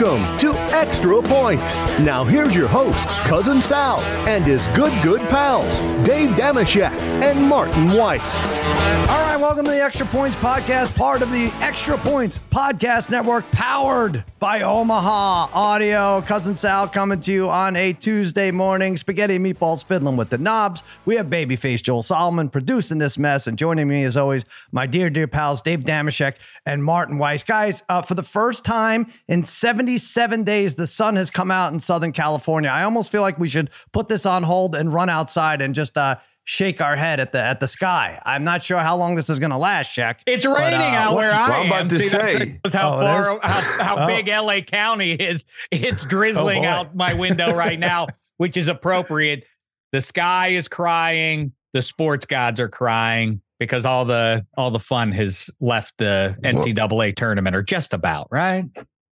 Welcome to Extra Points. Now here's your host, Cousin Sal, and his good, good pals, Dave Dameshek and Martin Weiss. All right, welcome to the Extra Points Podcast, part of the Extra Points Podcast Network, powered by Omaha Audio. Cousin Sal coming to you on a Tuesday morning. Spaghetti and meatballs fiddling with the knobs. We have babyface Joel Solomon producing this mess, and joining me as always, my dear, dear pals, Dave Dameshek and Martin Weiss. Guys, uh, for the first time in 77 days, the sun has come out in Southern California. I almost feel like we should put this on hold and run outside and just uh, shake our head at the at the sky. I'm not sure how long this is going to last, Shek. It's raining uh, out what- where I Well, I'm am. about to See, that say. shows how Oh, far, how, how Oh. big LA County is. It's drizzling boy. out my window right now, which is appropriate. The sky is crying. The sports gods are crying because all the all the fun has left the NCAA tournament, or just about right.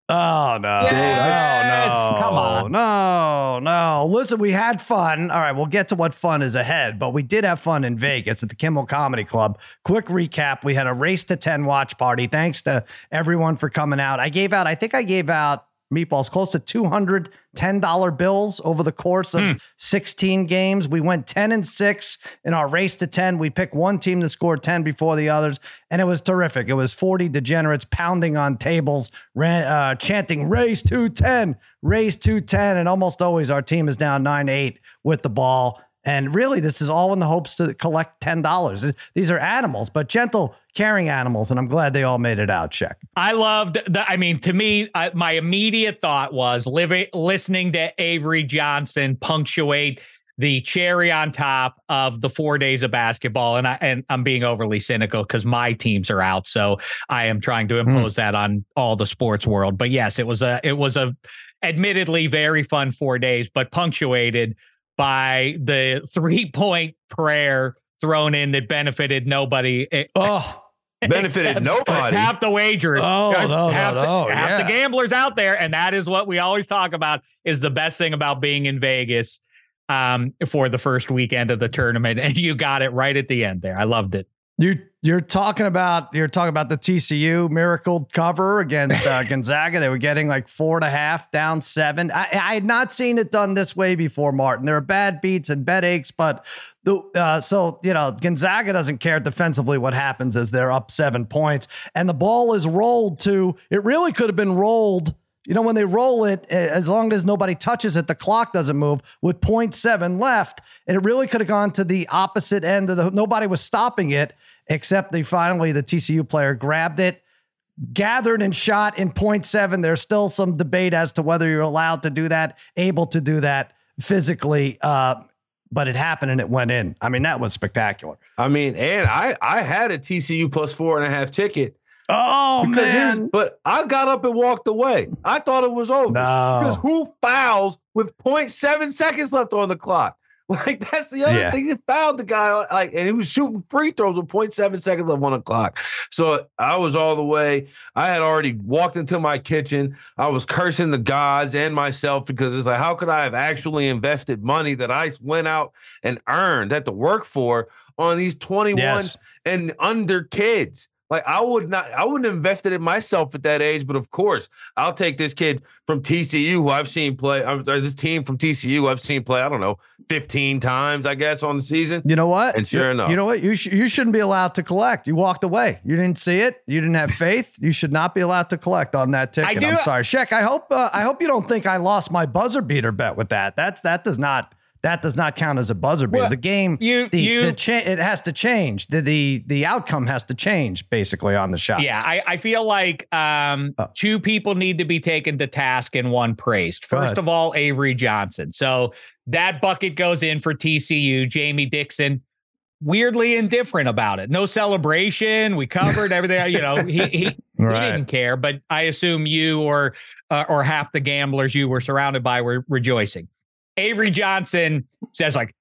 Oh no! Yes, no, no, come on. no, no. Listen, we had fun. All right, we'll get to what fun is ahead, but we did have fun in Vegas at the Kimmel Comedy Club. Quick recap: We had a race to ten watch party. Thanks to everyone for coming out. I gave out. I think I gave out meatballs close to two hundred ten dollar bills over the course of Hmm. sixteen games. We went ten and six in our race to ten. We picked one team to score ten before the others, and it was terrific. It was forty degenerates pounding on tables, ran, uh, chanting "Race to 10, race to 10," and almost always our team is down nine eight with the ball. And really, this is all in the hopes to collect ten dollars. These are animals, but gentle, caring animals, and I'm glad they all made it out. Check. I loved the. I mean, to me, I, my immediate thought was living, listening to Avery Johnson punctuate the cherry on top of the four days of basketball. And I and I'm being overly cynical because my teams are out, so I am trying to hmm. impose that on all the sports world. But yes, it was a it was a admittedly very fun four days, but punctuated by the three point prayer thrown in that benefited nobody. Oh, Benefited nobody. Half the wager. Oh, no, no, half the, no, half the gamblers out there, and that is what we always talk about. Is the best thing about being in Vegas um, for the first weekend of the tournament, and you got it right at the end there. I loved it. You you're talking about you're talking about the TCU miracle cover against uh, Gonzaga. They were getting like four and a half down seven. I, I had not seen it done this way before, Martin. There are bad beats and bed aches, but the uh, so you know Gonzaga doesn't care defensively what happens as they're up seven points, and the ball is rolled to. It really could have been rolled. You know, when they roll it, as long as nobody touches it, the clock doesn't move with 0.7 left. And it really could have gone to the opposite end of the nobody was stopping it, except they finally the TCU player grabbed it, gathered and shot in 0.7. There's still some debate as to whether you're allowed to do that, able to do that physically. Uh, but it happened and it went in. I mean, that was spectacular. I mean, and I I had a TCU plus four and a half ticket Oh man. but I got up and walked away. I thought it was over. Because who fouls with 0.7 seconds left on the clock? Like that's the other Yeah. thing. He fouled the guy like, and he was shooting free throws with 0.7 seconds left one o'clock. So I was all the way. I had already walked into my kitchen. I was cursing the gods and myself because it's like, how could I have actually invested money that I went out and earned, had to work for on these 21 Yes. and under kids? Like I would not, I wouldn't have invested in myself at that age. But of course, I'll take this kid from TCU who I've seen play. uh, This team from TCU I've seen play. I don't know, fifteen times I guess on the season. You know what? And sure you, enough. you know what? You sh- you shouldn't be allowed to collect. You walked away. You didn't see it. You didn't have faith. You should not be allowed to collect on that ticket. do- I'm sorry, Shek. I hope uh, I hope you don't think I lost my buzzer beater bet with that. That's that does not that does not count as a buzzer beater. Well, the game, you- the, you- the cha- it has to change. The, the the outcome has to change basically on the shot. Yeah, I, I feel like um, Uh. two people need to be taken to task and one praised. First of all, Avery Johnson. So that bucket goes in for TCU. Jamie Dixon, weirdly indifferent about it. No celebration. We covered everything. You know, he he, he didn't care. But I assume you or uh, or half the gamblers you were surrounded by were rejoicing. Avery Johnson says like,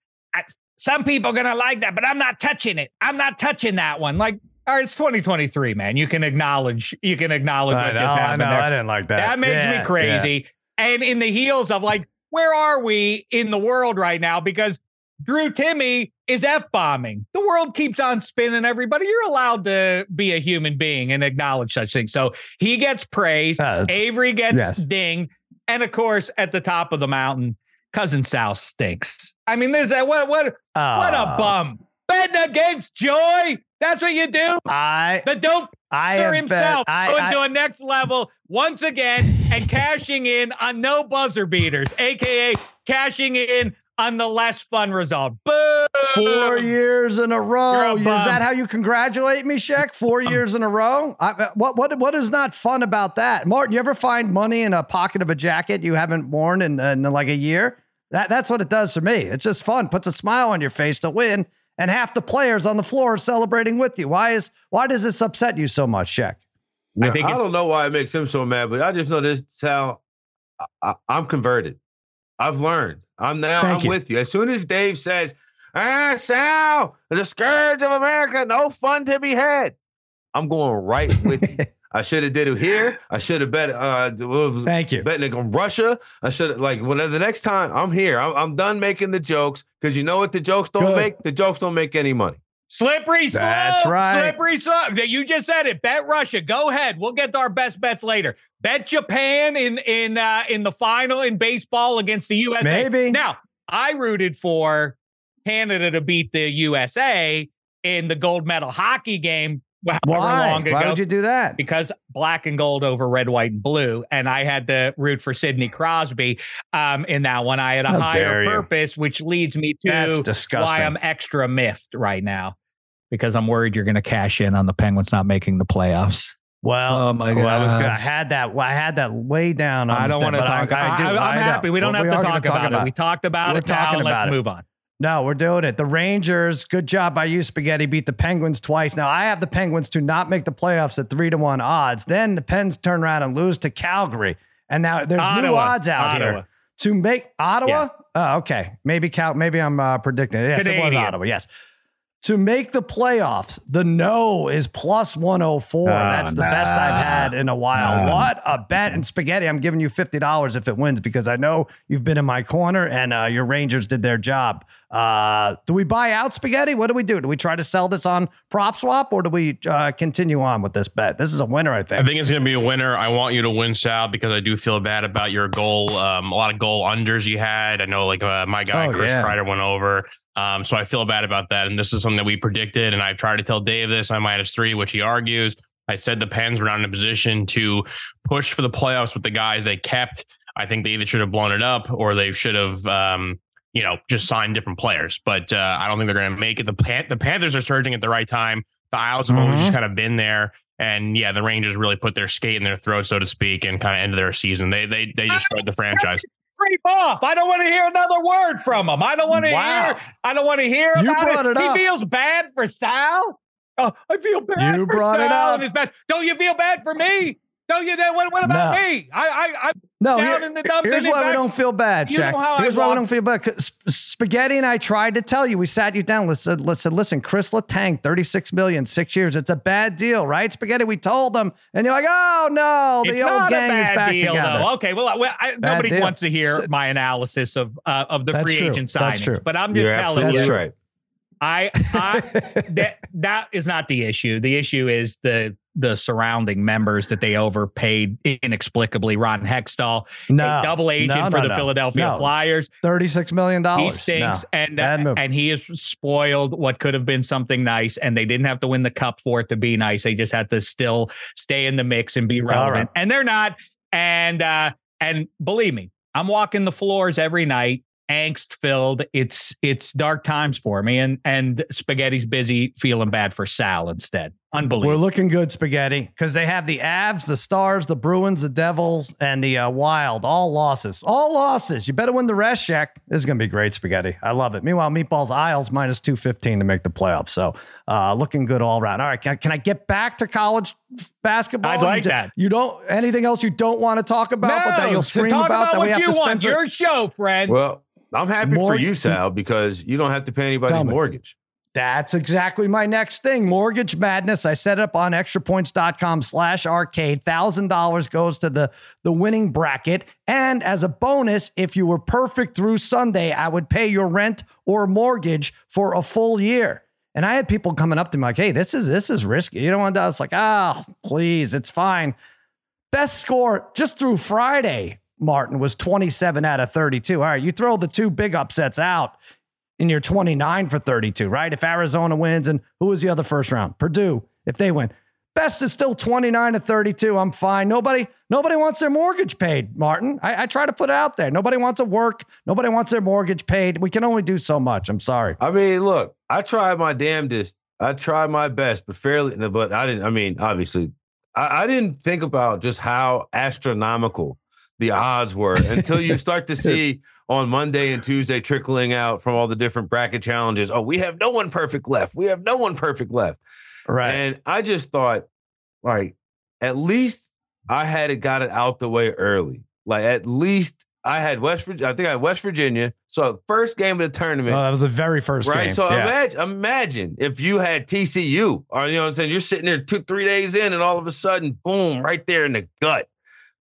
some people are gonna like that, but I'm not touching it. I'm not touching that one. Like, all right, it's 2023, man. You can acknowledge. You can acknowledge I what know. just I know. there. I didn't like that. That makes Yeah, me crazy. And in the heels of like, where are we in the world right now? Because Drew Timme is F bombing. The world keeps on spinning everybody. You're allowed to be a human being and acknowledge such things. So he gets praised. Uh, Avery gets yes. dinged. And of course, at the top of the mountain, cousin Sal stinks. I mean, this what what what a Uh, bum. Betting against joy. That's what you do. I The dope I Sir himself bet, I, going I- to a next level once again and cashing in on no buzzer beaters, aka cashing in on the less fun result. Boo! Four years in a row. A Is that how you congratulate me, Shek? Four years in a row. I, what what what is not fun about that, Martin? You ever find money in a pocket of a jacket you haven't worn in, in like a year? That that's what it does for me. It's just fun. Puts a smile on your face to win, and half the players on the floor are celebrating with you. Why is why does this upset you so much, Shek? I, think I don't know why it makes him so mad, but I just know this is how I, I, I'm converted. I've learned. I'm now. Thank I'm you. with you. As soon as Dave says, "Ah, Sal, the scourge of America, no fun to be had," I'm going right with you. I should have did it here. I should have bet. Uh, Thank you. betting on Russia. I should have like when the next time I'm here. I'm, I'm done making the jokes because you know what the jokes don't Good. make. The jokes don't make any money. Slippery slope. That's right. Slippery slope. You just said it. Bet Russia. Go ahead. We'll get to our best bets later. Bet Japan in in uh, in the final in baseball against the USA. Maybe. Now, I rooted for Canada to beat the USA in the gold medal hockey game. However Why? long ago Why would you do that? because black and gold over red, white, and blue. And I had to root for Sidney Crosby um, in that one. I had a How higher purpose, which leads me to disgusting. why I'm extra miffed right now because I'm worried you're going to cash in on the Penguins not making the playoffs. Well, Oh my well, I was God. good. I had that. I had that way down. On I don't want to talk. I, I, do. I, am I happy. We don't Well, have we to are talk gonna about, it. We talked about We're it. Now talking let's about it. move on. No, we're doing it. The Rangers, good job by you, Spaghetti, beat the Penguins twice. Now I have the Penguins to not make the playoffs at three to one odds. Then the Pens turn around and lose to Calgary. And now there's new odds out Ottawa. here to make Ottawa. Oh, okay. Maybe Cal. Maybe I'm uh, predicting. it. Yes, it was Ottawa. Yes. To make the playoffs, the no is plus 104. Oh, That's the best I've had in a while. No. What a bet. And Spaghetti, I'm giving you $50 if it wins because I know you've been in my corner and uh, your Rangers did their job. Uh, do we buy out Spaghetti? What do we do? Do we try to sell this on prop swap or do we uh, continue on with this bet? This is a winner, I think. I think it's going to be a winner. I want you to win, Sal, because I do feel bad about your goal. Um, a lot of goal unders you had. I know, like uh, my guy Oh, Chris yeah. Kreider went over. Um, so I feel bad about that. And this is something that we predicted. And I've tried to tell Dave this. I minus three, which he argues. I said the Pens were not in a position to push for the playoffs with the guys they kept. I think they either should have blown it up or they should have, um, you know, just signed different players. But uh, I don't think they're going to make it. The Pan- the Panthers are surging at the right time. The Isles have always Mhm. just kind of been there. And yeah, the Rangers really put their skate in their throat, so to speak, and kind of ended their season. They they they destroyed the franchise. Creep off. I don't want to hear another word from him. I don't want to Wow. hear. I don't want to hear You about brought it he up. feels bad for Sal. Oh, I feel bad You for brought it Sal up. his best. Don't you feel bad for me? Don't you? Then what, what about No. me? I I I No, down here- in the dumps here's and in why we don't feel bad, You know how I Here's why we walk- don't feel bad. 'Cause Sp- Spaghetti and I tried to tell you. We sat you down. Listen, listen, listen. Chris Letang, 36 million, six years. It's a bad deal, right? Spaghetti, we told them. And you're like, oh, no, the it's old not gang a bad is back deal, together. Though. Okay, well, I, I, nobody deal. wants to hear S- my analysis of uh, of the That's free true. agent That's signings, true. but I'm just You're telling absolutely you, right. I, I that that is not the issue. The issue is the the surrounding members that they overpaid inexplicably. Ron Hextall, no, a double agent no, for the no. Philadelphia No. Flyers. $36 million. He stinks, and uh, and he has spoiled what could have been something nice. And they didn't have to win the cup for it to be nice. They just had to still stay in the mix and be relevant. And they're not. And uh, and believe me, I'm walking the floors every night, angst filled. It's it's dark times for me. And and Spaghetti's busy feeling bad for Sal instead. We're looking good, Spaghetti, because they have the Avs, the Stars, the Bruins, the Devils, and the uh, Wild. All losses. All losses. You better win the rest, Shek. This is going to be great, Spaghetti. I love it. Meanwhile, Meatballs Isles minus 215 to make the playoffs. So uh, looking good all around. All right. Can, can I get back to college basketball? I'd You like ju- that. You don't, anything else you don't want to talk about, but that you'll scream talk about, that we what have you to spend want. Your show, friend. Well, I'm happy More- for you, Sal, because you don't have to pay anybody's Tell me. mortgage. That's exactly my next thing. Mortgage Madness. I set it up on extrapoints.com slash arcade. $1,000 goes to the, the winning bracket. And as a bonus, if you were perfect through Sunday, I would pay your rent or mortgage for a full year. And I had people coming up to me like, hey, this is this is risky. You don't want that. It's like, oh, please, it's fine. Best score just through Friday, Martin, was 27 out of 32. All right, you throw the two big upsets out and you're 29 for 32, right? If Arizona wins, and who was the other first round? Purdue, if they win. Best is still 29 to 32. I'm fine. Nobody, nobody wants their mortgage paid, Martin. I, I try to put it out there. Nobody wants to work. Nobody wants their mortgage paid. We can only do so much. I'm sorry. I mean, look, I tried my damnedest. I tried my best, but fairly, but I didn't. I mean, obviously, I, I didn't think about just how astronomical the odds were until you start to see on Monday and Tuesday trickling out from all the different bracket challenges. Oh, we have no one perfect left. We have no one perfect left. Right. And I just thought, all right, at least I had it got it out the way early. Like at least I had West Virginia. I think I had West Virginia. So first game of the tournament. Oh, that was the very first right. game. So Yeah. imagine, imagine if you had TCU, or uh, you know what I'm saying, you're sitting there two, three days in, and all of a sudden, boom, right there in the gut.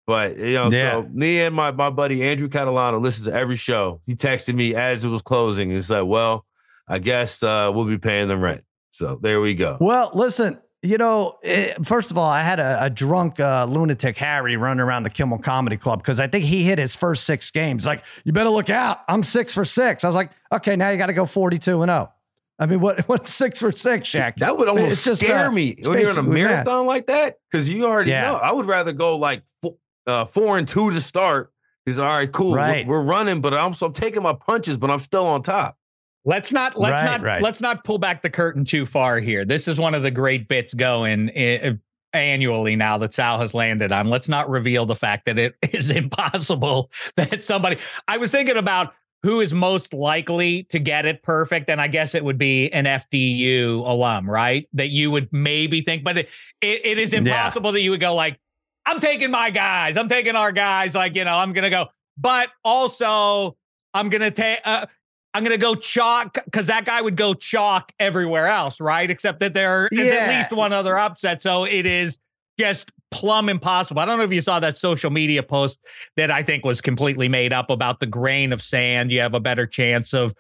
But you know, Yeah. so me and my my buddy Andrew Catalano listens to every show. He texted me as it was closing and said, "Well, I guess uh, we'll be paying the rent." So there we go. Well, listen, you know, eh, first of all, I had a, a drunk uh, lunatic Harry running around the Kimmel Comedy Club because I think he hit his first six games. Like, you better look out. I'm six for six. I was like, okay, now you got to go 42 and 0. I mean, what what's six for six, Shek? That would almost It's just, scare uh, me when you're in a marathon like that because you already Yeah. know. I would rather go like four, uh, four and two to start. He's all right, cool, we're- We're, running, but I'm so I'm taking my punches, but I'm still on top. Let's not let's Right, not right. let's not pull back the curtain too far here. This is one of the great bits going eh, annually now that Sal has landed on. Let's not reveal the fact that it is impossible that somebody. I was thinking about who is most likely to get it perfect, and I guess it would be an FDU alum, right? That you would maybe think, but it, it, it is Yeah. impossible that you would go like, "I'm taking my guys, I'm taking our guys," like you know, I'm gonna go, but also. I'm gonna take. Uh, I'm gonna go chalk because that guy would go chalk everywhere else, right? Except that there is at least one other upset, so it is just plumb impossible. I don't know if you saw that social media post that I think was completely made up about the grain of sand. You have a better chance of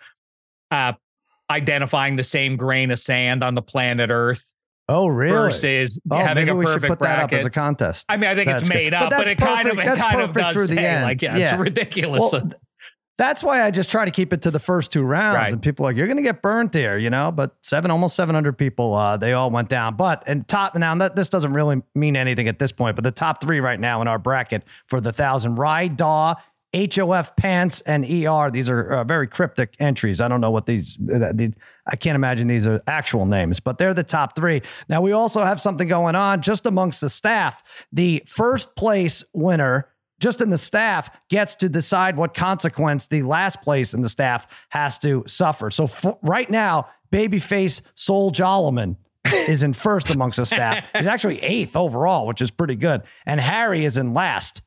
uh, identifying the same grain of sand on the planet Earth Oh, really? versus oh, having maybe a we should perfect put that up bracket. as a contest. I mean, I think That's it's made But up, but, that's it kind of it that's kind of does through the end. like, yeah, Yeah. it's ridiculous. Well, that's why I just try to keep it to the first two rounds. Right. And people are like, you're going to get burnt there, you know? But seven, almost 700 people, uh, they all went down. But, and top, now that this doesn't really mean anything at this point, but the top three right now in our bracket for the thousand Rye, Daw, HOF Pants, and ER. These are uh, very cryptic entries. I don't know what these, uh, these, I can't imagine these are actual names, but they're the top three. Now, we also have something going on just amongst the staff. The first place winner just in the staff gets to decide what consequence the last place in the staff has to suffer. So for, right now, babyface Sol Jolliman is in first amongst the staff. He's actually eighth overall, which is pretty good. And Harry is in last.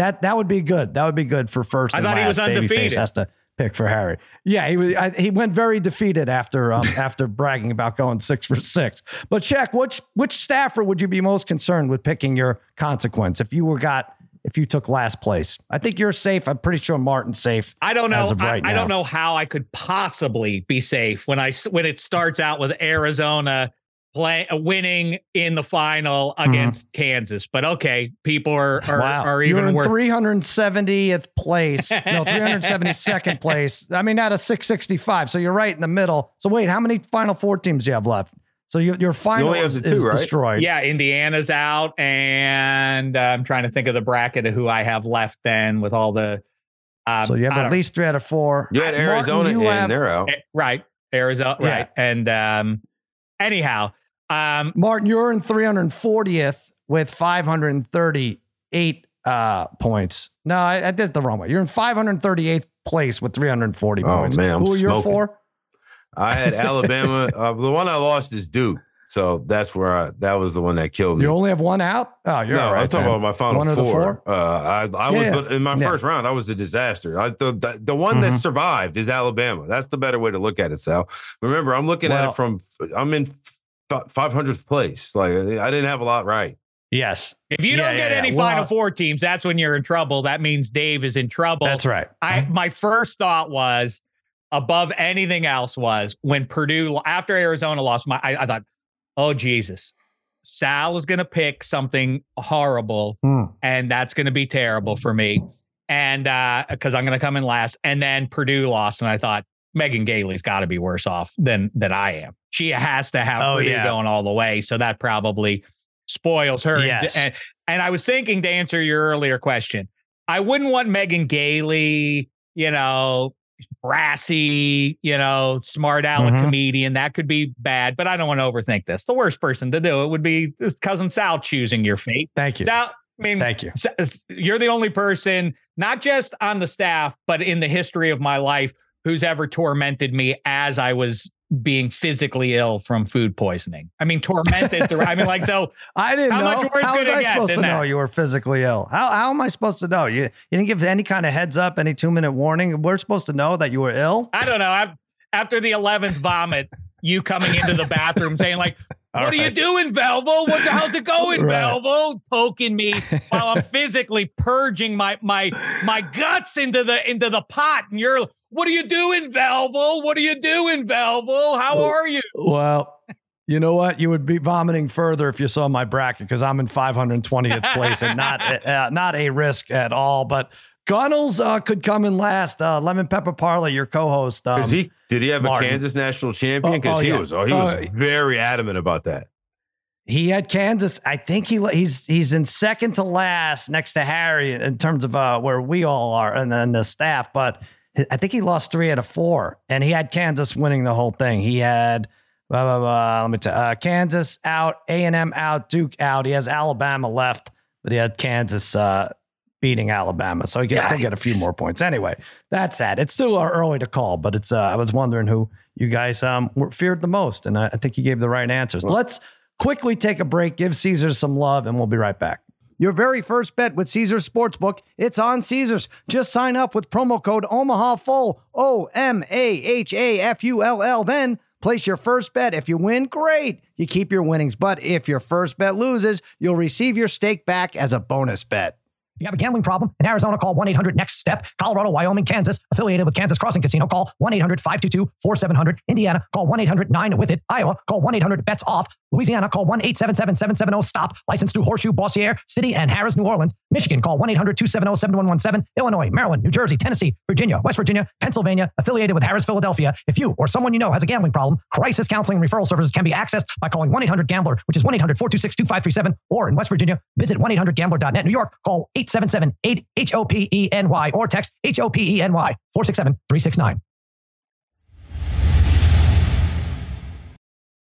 That that would be good. That would be good for first. I thought he was last. Babyface undefeated. Has to pick for Harry. Yeah, he was. I, he went very defeated after um, after bragging about going six for six. But Shek which which staffer would you be most concerned with picking your consequence if you were got if you took last place? I think you're safe. I'm pretty sure Martin's safe. I don't know. right I, I don't know how I could possibly be safe when I when it starts out with Arizona play uh, winning in the final against Kansas. But okay, people are are, Mm-hmm. wow, are you're in worse. 370th place. No, 372nd place. I mean, out of 665. So you're right in the middle. So wait, how many Final Four teams do you have left? So your your final only have is, the two, is right? destroyed. Yeah, Indiana's out, and uh, I'm trying to think of the bracket of who I have left. Then with all the, um, so you have at least three out of four. You had Martin, Arizona you and have- they're out. eh, right Arizona, Yeah. right, and um, anyhow, um, Martin, you're in 340th with 538 uh, points. No, I, I did it the wrong way. You're in 538th place with 340 Oh, points. man, I'm Who are your smoking. four? I had Alabama. uh, the one I lost is Duke. So that's where I that was the one that killed me. You only have one out. Oh, you're no, all right. I'm talking then. about my final One of the four. Uh, I, I Yeah, was in my yeah. first round. I was a disaster. I, the, the the one that Mhm. survived is Alabama. That's the better way to look at it, Sal. Remember, I'm looking at it from I'm in five hundredth place. Like I didn't have a lot right. Yes, If you Yeah, don't get yeah. any Well- Final Four teams, that's when you're in trouble. That means Dave is in trouble. that's right. I my first thought was above anything else was when Purdue after Arizona lost. My I, I thought, oh Jesus, Sal is going to pick something horrible, Hmm. and that's going to be terrible for me, and uh because I'm going to come in last. And then Purdue lost, and I thought Megan Gailey's got to be worse off than than I am. She has to have Oh, Purdue yeah. going all the way, so that probably spoils her. And- Yes. And, and I was thinking to answer your earlier question, I wouldn't want Megan Gailey, you know, brassy, you know, smart aleck Mhm. comedian. That could be bad, but I don't want to overthink this. The worst person to do it would be cousin Sal choosing your fate. Thank you. Sal, I mean, Thank you. You're the only person, not just on the staff, but in the history of my life, who's ever tormented me as I was being physically ill from food poisoning. I mean, tormented through. I mean, like, so I didn't How know. much worse How was I get supposed to know you were physically ill? How how am I supposed to know? You you didn't give any kind of heads up, any two minute warning. We're supposed to know that you were ill. I don't know. af- After the 11th vomit, you coming into the bathroom saying, like, what are you doing, Velvo? What the hell's it going, Right. Velvo? Poking me while I'm physically purging my my my guts into the into the pot. And you're what are you doing, Velvo? What are you doing, Velvo? How Well- are you? Well, you know what? You would be vomiting further if you saw my bracket because I'm in 520th place and not uh, not a risk at all. But Gunnels uh, could come in last. Uh, Lemon Pepper Parley, your co-host. Um, Is he? Did he have Martin. a Kansas national champion? Oh, Because oh, he yeah. was. Oh, he was Uh, very adamant about that. He had Kansas. I think he he's he's in second to last next to Harry in terms of uh, where we all are and then the staff. But I think he lost three out of four, and he had Kansas winning the whole thing. He had blah, blah, blah, let me tell uh, Kansas out, A and M out, Duke out. He has Alabama left, but he had Kansas uh, beating Alabama, so he can still get a few more points. Anyway, that's sad. It's still uh, early to call, but it's. Uh, I was wondering who you guys um were feared the most, and I, I think you gave the right answers. Let's quickly take a break, give Caesars some love, and we'll be right back. Your very first bet with Caesars Sportsbook, it's on Caesars. Just sign up with promo code Omaha Full, O M A H A F U L L. Then place your first bet. If you win, great. You keep your winnings. But if your first bet loses, you'll receive your stake back as a bonus bet. If you have a gambling problem in Arizona, call 1 800 NEXT STEP. Colorado, Wyoming, Kansas, affiliated with Kansas Crossing Casino, call 1 800 522 4700. Indiana, call 1 800 9 with it. Iowa, call 1 800 BETS OFF. Louisiana, call 1 877 770 STOP. Licensed to Horseshoe, Bossier, City, and Harrah's, New Orleans. Michigan, call 1 800 270 7117. Illinois, Maryland, New Jersey, Tennessee, Virginia, West Virginia, Pennsylvania, affiliated with Harrah's, Philadelphia. If you or someone you know has a gambling problem, crisis counseling referral services can be accessed by calling 1 800 Gambler, which is 1 800 426 2537, or in West Virginia, visit 1 800 Gambler.net. New York, call 877 8 H O P E N Y or text H O P E N Y 467 369.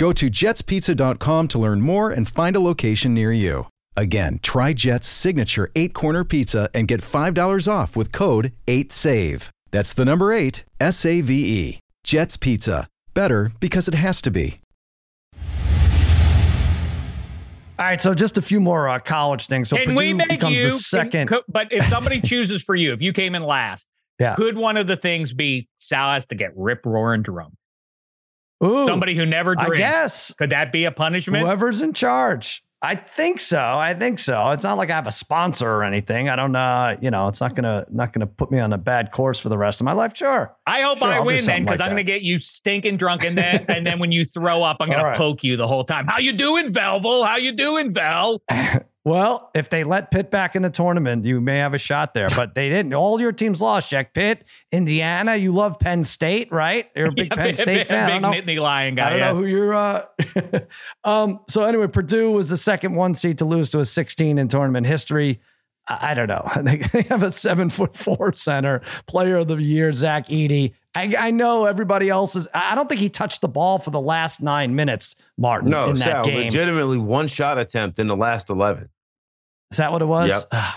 Go to jetspizza.com to learn more and find a location near you. Again, try Jet's signature eight corner pizza and get $5 off with code 8SAVE. That's the number eight, S A V E. Jet's Pizza. Better because it has to be. All right, so just a few more uh, college things. So Can Purdue we make becomes you the second. could- but if somebody chooses for you, if you came in last, Yeah. could one of the things be Sal has to get rip roaring drunk? Ooh, Somebody who never drinks. I guess Could that be a punishment? whoever's in charge. I think so. I think so. It's not like I have a sponsor or anything. I don't know. You know, it's not gonna not gonna put me on a bad course for the rest of my life. Sure. I hope Sure, I I'll win then, because like I'm gonna get you stinking drunk, and then and then when you throw up, I'm gonna right. poke you the whole time. How you doing, Velvel? How you doing, Vel? Well, if they let Pitt back in the tournament, you may have a shot there. But they didn't. All your teams lost. Jack Pitt, Indiana. You love Penn State, right? You're a big Yeah, Penn big- State big- fan. Big. Nittany Lion guy. I don't yeah. know who you're. Uh, um. So anyway, Purdue was the second one seed to lose to a 16 in tournament history. I, don't know. They, have a seven foot four center, player of the year, Zach Edey. I, I know everybody else is. I don't think he touched the ball for the last nine minutes, Martin. No, in that Sal, game. legitimately one shot attempt in the last 11. Is that what it was? Yep.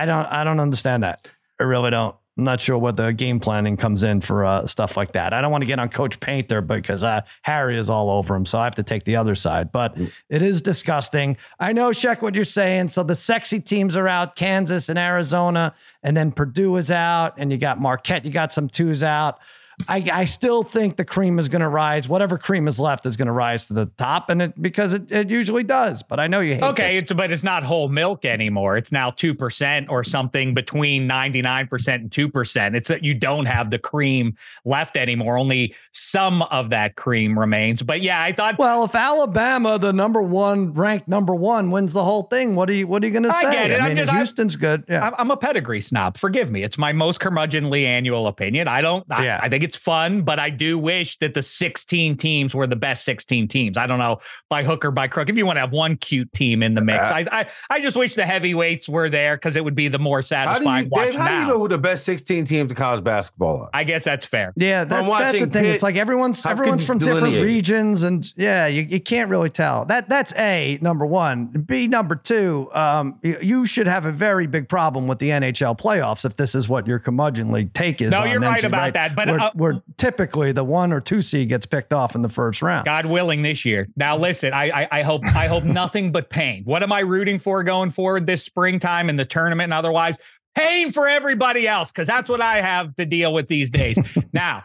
I don't. I don't understand that. I really don't. I'm not sure what the game planning comes in for uh, stuff like that. I don't want to get on Coach Painter because uh, Harry is all over him, so I have to take the other side. But it is disgusting. I know, Shek, what you're saying. So the sexy teams are out: Kansas and Arizona, and then Purdue is out, and you got Marquette. You got some twos out. I, I still think the cream is going to rise. Whatever cream is left is going to rise to the top, and it because it, it usually does. But I know you hate it. Okay, it's but it's not whole milk anymore. It's now two percent or something between ninety nine percent and two percent. It's that you don't have the cream left anymore. Only some of that cream remains. But yeah, I thought. Well, if Alabama, the number one ranked number one, wins the whole thing, what are you what are you going to say? I get it. I I'm mean, just- Houston's good. Yeah. I'm, I'm a pedigree snob. Forgive me. It's my most curmudgeonly annual opinion. I don't. I, Yeah. I think it's fun, but I do wish that the 16 teams were the best 16 teams. I don't know by hook or by crook. If you want to have one cute team in the mix, Uh, I, I I just wish the heavyweights were there because it would be the more How do satisfying you, watch Dave, how do now. you know who the best 16 teams of college basketball are? I guess that's fair. yeah, that, I'm that's the watching thing. Pitt. It's like everyone's everyone's you from different regions, and yeah, you, you can't really tell. That that's a number one. B number two. Um, you, you should have a very big problem with the NHL playoffs if this is what your curmudgeonly take is. No, on you're right NCAA, about that, but, uh, where typically the one or two seed gets picked off in the first round. God willing, this year. Now, listen, I, I I hope I hope nothing but pain. What am I rooting for going forward this springtime in the tournament and otherwise? Pain for everybody else because that's what I have to deal with these days. now,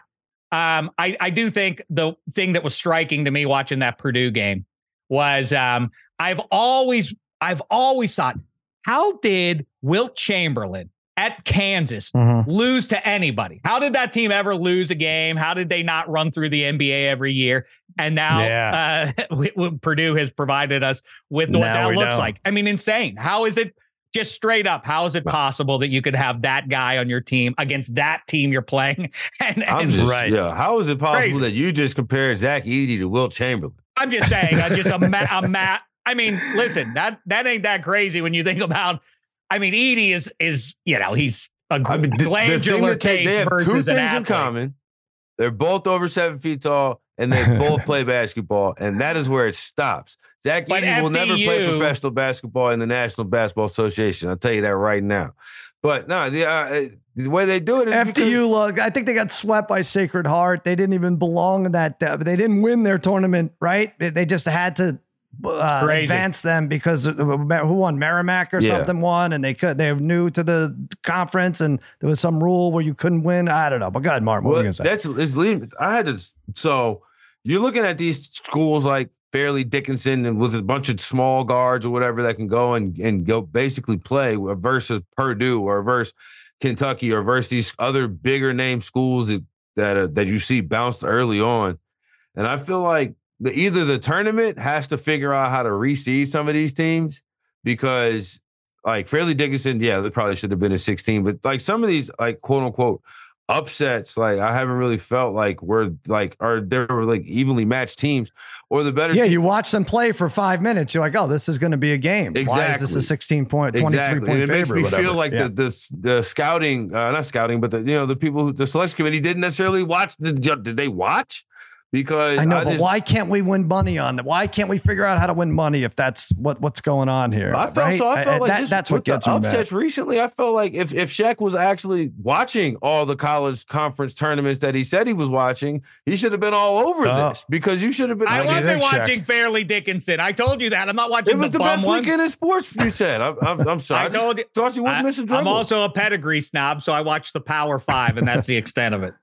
um, I I do think the thing that was striking to me watching that Purdue game was um, I've always I've always thought, how did Wilt Chamberlain at Kansas Mhm. lose to anybody. How did that team ever lose a game? How did they not run through the NBA every year? And now uh, w- w- Purdue has provided us with what Now that we looks know. like. I mean, insane. How is it just straight up? How is it possible that you could have that guy on your team against that team you're playing? And, I'm and just, Right. yeah. How is it possible Crazy. that you just compared Zach Edey to Wilt Chamberlain? I'm just saying, uh, just a ma- a ma- I mean, listen, that that ain't that crazy when you think about. I mean, Edey is is you know he's a I mean, the- the thing glandular that they, case they have two things an in common. They're both over seven feet tall, and they both play basketball, and that is where it stops. Zach But Edey will never play professional basketball in the National Basketball Association. I'll tell you that right now. But no, the uh, the way they do it is because- FDU, look, I think they got swept by Sacred Heart. They didn't even belong in that. Uh, they didn't win their tournament, right? They- They just had to uh, advance them because who won Merrimack or Yeah. something won, and they could. They were new to the conference, and there was some rule where you couldn't win. I don't know, but God, Martin. What Well, you gonna say? that's it's leaving. I had to. So you're looking at these schools like Fairleigh Dickinson and with a bunch of small guards or whatever that can go and and go basically play versus Purdue or versus Kentucky or versus these other bigger name schools that that, uh, that you see bounced early on. And I feel like the either the tournament has to figure out how to reseed some of these teams because like Fairleigh Dickinson, yeah, they probably should have been a 16, but like some of these like quote unquote upsets, like I haven't really felt like we're like are there were like evenly matched teams or the better yeah, team- you watch them play for five minutes. You're like, oh, this is going to be a game. Why is this Exactly. a 16 point, 23 Exactly. point And it makes me feel like Yeah. the, the the scouting, uh, not scouting, but the you know the people who the selection committee didn't necessarily watch. The, did they watch? Because I know, but just- why can't we win money on that? Why can't we figure out how to win money if that's what what's going on here? I felt right? so. I felt like that- just that's what gets the me mad. upsets recently. I felt like if if Shek was actually watching all the college conference tournaments that he said he was watching, he should have been all over Oh. this because you should have been. I What wasn't think, Shek? watching Fairleigh Dickinson. I told you that. I'm not watching It was the, the bum best one. weekend in sports. You said. I'm, I'm, I'm sorry. I, I told you. Thought you wouldn't I, miss a I'm also a pedigree snob, so I watch the Power Five, and that's the extent of it.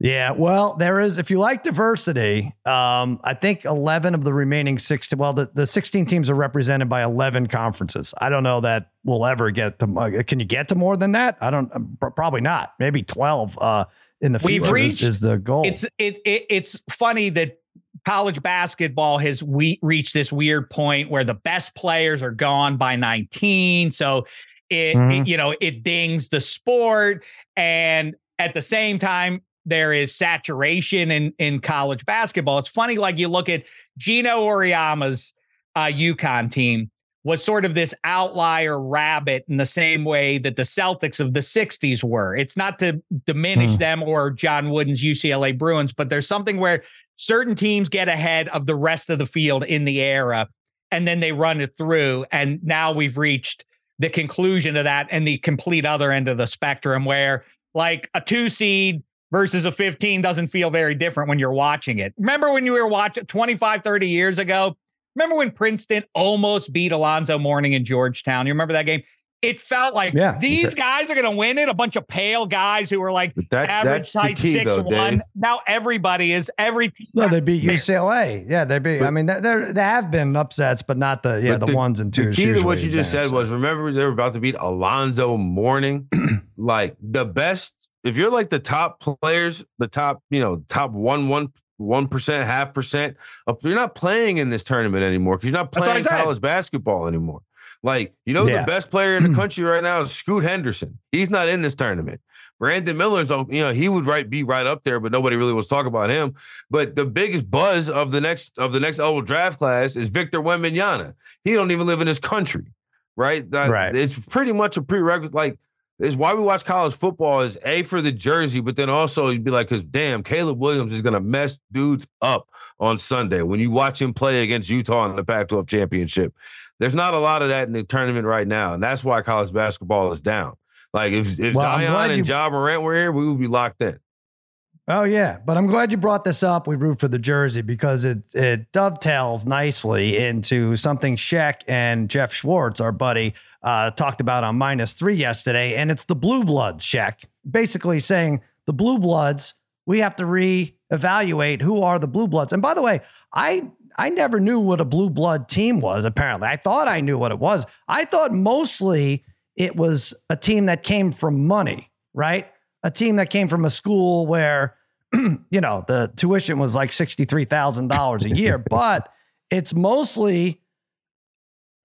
Yeah, well, there is. If you like diversity, um, I think eleven of the remaining six. Well, the, the sixteen teams are represented by eleven conferences. I don't know that we'll ever get to. Uh, can you get to more than that? I don't. Uh, probably not. Maybe twelve uh, in the future reached, is, is, the goal. It's it, it it's funny that college basketball has we reached this weird point where the best players are gone by nineteen. So it, mm-hmm. it you know it dings the sport and at the same time there is saturation in in college basketball. It's funny, like you look at Geno Auriemma's uh, UConn team was sort of this outlier rabbit in the same way that the Celtics of the 60s were. It's not to diminish mm. them or John Wooden's UCLA Bruins, but there's something where certain teams get ahead of the rest of the field in the era and then they run it through. And now we've reached the conclusion of that and the complete other end of the spectrum where like a two seed versus a 15 doesn't feel very different when you're watching it. Remember when you were watching 25, 30 years ago? Remember when Princeton almost beat Alonzo Mourning in Georgetown? You remember that game? It felt like yeah, these guys are going to win it. A bunch of pale guys who were like that, average height six though, one. Dave. Now everybody is every. No, they beat UCLA. Yeah, they beat. But, I mean, there there have been upsets, but not the yeah the, the, ones and twos. The key to what you just said was remember they were about to beat Alonzo Mourning, like the best if you're like the top players, the top, you know, top one, one, one percent, half percent, you're not playing in this tournament anymore because you're not playing college basketball anymore. Like, you know, yeah. the best player in the country right now is Scoot Henderson. He's not in this tournament. Brandon Miller's, you know, he would right be right up there, but nobody really was talking about him. But the biggest buzz of the next of the next old draft class is Victor Wembanyama. He don't even live in this country, right? That, right. It's pretty much a prerequisite. Like is why we watch college football is a for the jersey, but then also you'd be like, because damn, Caleb Williams is gonna mess dudes up on Sunday when you watch him play against Utah in the Pac-12 championship. There's not a lot of that in the tournament right now, and that's why college basketball is down. Like if if well, Zion and you... Ja Morant were here, we would be locked in. Oh yeah, but I'm glad you brought this up. We root for the jersey because it it dovetails nicely into something Shek and Jeff Schwartz, our buddy, uh, talked about on minus three yesterday, and it's the blue bloods Shek. Basically saying the blue bloods, we have to reevaluate who are the blue bloods. And by the way, I I never knew what a blue blood team was. Apparently, I thought I knew what it was. I thought mostly it was a team that came from money, right? A team that came from a school where you know the tuition was like sixty three thousand dollars a year, but it's mostly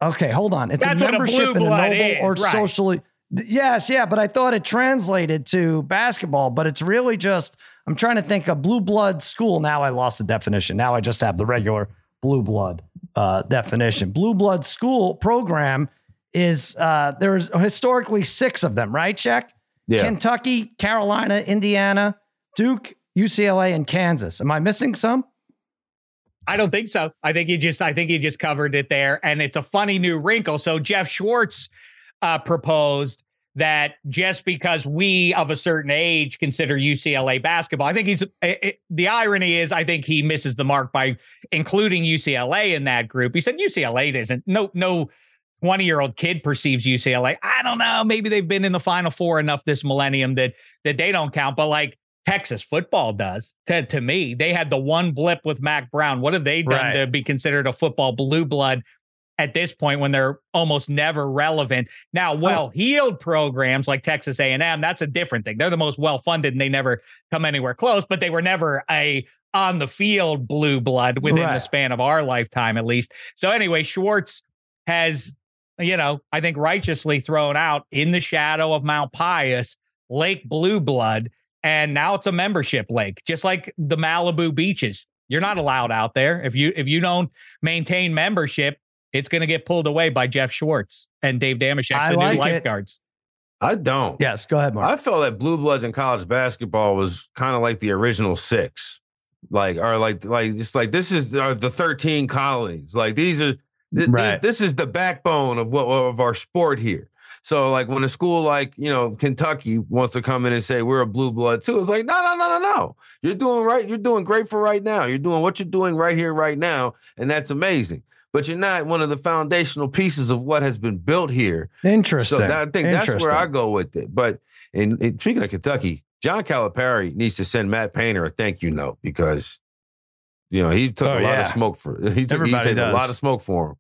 Okay, hold on. It's That's a membership a in the noble is. or right. socially. Yes, yeah, but I thought it translated to basketball, but it's really just I'm trying to think a blue blood school. Now I lost the definition. Now I just have the regular blue blood uh, definition. Blue blood school program is uh, there's historically six of them, right? Check. Yeah. Kentucky, Carolina, Indiana, Duke, UCLA, and Kansas. Am I missing some? I don't think so. I think he just I think he just covered it there. And it's a funny new wrinkle. So Jeff Schwartz uh, proposed that just because we of a certain age consider UCLA basketball, I think he's it, the irony is I think he misses the mark by including UCLA in that group. He said UCLA isn't no no 20 year old kid perceives UCLA. I don't know. Maybe they've been in the final four enough this millennium that that they don't count. But like Texas football does to, to me. They had the one blip with Mack Brown. What have they done right. to be considered a football blue blood at this point when they're almost never relevant? Now, oh. well-heeled programs like Texas A&M, that's a different thing. They're the most well-funded and they never come anywhere close, but they were never a on the field blue blood within right. the span of our lifetime at least. So anyway, Schwartz has you know, I think righteously thrown out in the shadow of Mount Pius, Lake Blue Blood and now it's a membership lake, just like the Malibu beaches. You're not allowed out there if you if you don't maintain membership. It's going to get pulled away by Jeff Schwartz and Dave Dameshek, I the like new lifeguards. It. I don't. Yes, go ahead, Mark. I felt that Blue Bloods in college basketball was kind of like the original six, like or like like just like this is uh, the thirteen colonies. Like these are th- right. this, this is the backbone of what of our sport here. So like when a school like you know Kentucky wants to come in and say we're a blue blood too, it's like no no no no no. You're doing right. You're doing great for right now. You're doing what you're doing right here right now, and that's amazing. But you're not one of the foundational pieces of what has been built here. Interesting. So I think that's where I go with it. But in, in speaking of Kentucky, John Calipari needs to send Matt Painter a thank you note because you know he took Oh, a lot yeah. of smoke for he took he Everybody saved a lot of smoke for him.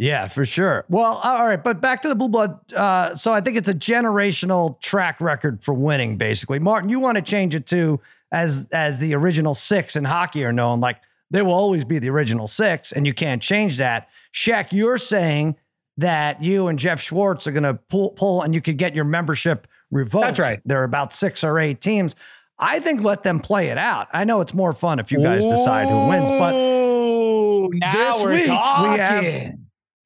Yeah, for sure. Well, all right, but back to the blue blood. Uh, so I think it's a generational track record for winning, basically. Martin, you want to change it to as as the original six in hockey are known. Like they will always be the original six, and you can't change that. Shek, you're saying that you and Jeff Schwartz are going to pull pull, and you could get your membership revoked. That's right. There are about six or eight teams. I think let them play it out. I know it's more fun if you guys decide who wins, but Ooh, now this we're week talking. we have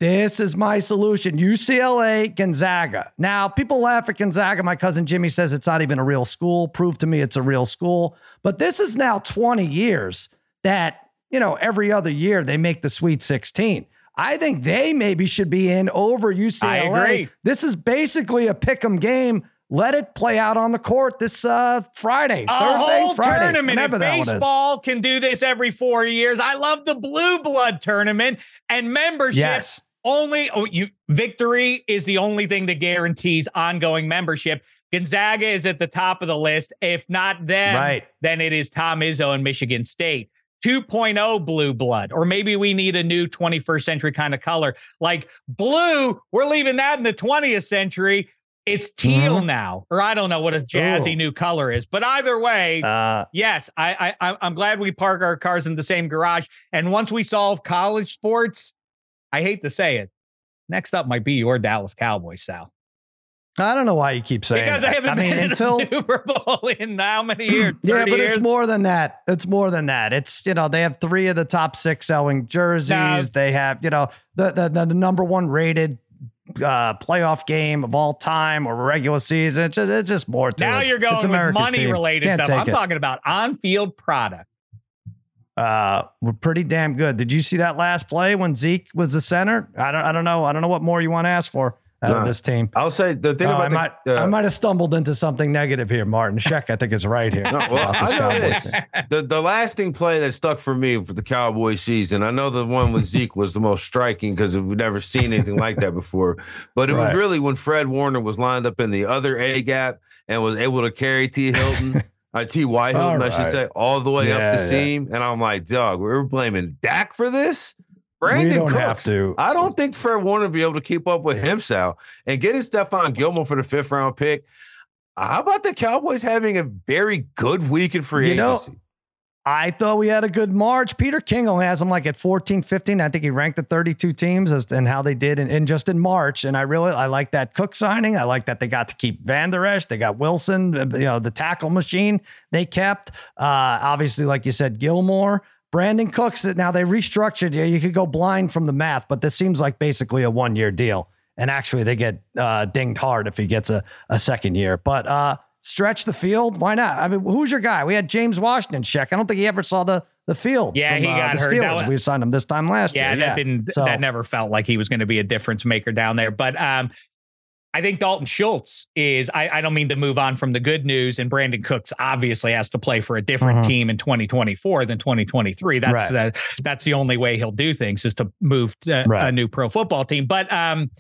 this is my solution UCLA, Gonzaga. Now, people laugh at Gonzaga. My cousin Jimmy says it's not even a real school. Prove to me it's a real school. But this is now 20 years that, you know, every other year they make the Sweet 16. I think they maybe should be in over UCLA. This is basically a pick 'em game. Let it play out on the court this uh, Friday, a Thursday, whole Friday, tournament. If whenever that one is. baseball can do this every four years, I love the blue blood tournament and membership. Yes. Only oh, you victory is the only thing that guarantees ongoing membership. Gonzaga is at the top of the list. If not them, Right. then it is Tom Izzo and Michigan State. 2.0 blue blood, or maybe we need a new 21st century kind of color. Like blue, we're leaving that in the 20th century. It's teal now, or I don't know what a jazzy Ooh. new color is. But either way, Uh, yes, I, I I'm glad we park our cars in the same garage. And once we solve college sports, I hate to say it, next up might be your Dallas Cowboys, Sal, I don't know why you keep saying because that. I haven't I mean, been until in a Super Bowl in how many years? Yeah, but years? it's more than that. It's more than that. It's you know they have three of the top six selling jerseys. They have you know the, the, the number one rated uh playoff game of all time or regular season. It's just, it's just more to Now it. you're going it's with money team. related Can't stuff. I'm it. talking about on-field product. Uh, we're pretty damn good. Did you see that last play when Zeke was the center? I don't. I don't know. I don't know what more you want to ask for out Nah. of this team. I'll say the thing Oh, about I the, might. uh, I might have stumbled into something negative here, Martin. Shek, I think is right here. No, well, I know this. The the lasting play that stuck for me for the Cowboy season. I know the one with Zeke was the most striking because we've never seen anything like that before. But it was really when Fred Warner was lined up in the other A gap and was able to carry T Hilton, uh, T Y Hilton, I should say, all the way Yeah, up the yeah. seam. And I'm like, dog, we're blaming Dak for this. Brandin we don't Cooks. have to. I don't think Fred Warner will be able to keep up with him, Sal. And getting Stephon Gilmore for the fifth round pick. How about the Cowboys having a very good week in free You know, agency? I thought we had a good March. Peter King only has them like at 14, 15. I think he ranked the 32 teams as and how they did in, in just in March. And I really I like that Cook signing. I like that they got to keep Vander Esch. They got Wilson, uh, you know, the tackle machine they kept. Uh, obviously, like you said, Gilmore. Brandin Cooks. Now they restructured. Yeah, you could go blind from the math, but this seems like basically a one year deal. And actually, they get uh, dinged hard if he gets a, a second year. But uh, stretch the field. Why not? I mean, who's your guy? We had James Washington check. I don't think he ever saw the the field. Yeah, from, he uh, got the hurt. Steelers. was- we signed him this time last year. Yeah, that didn't So- that never felt like he was going to be a difference maker down there. But um, I think Dalton Schultz is. I, I don't mean to move on from the good news, and Brandin Cooks obviously has to play for a different Mhm. team in 2024 than 2023. That's Right. that's the only way he'll do things is to move to a new pro football team. But um,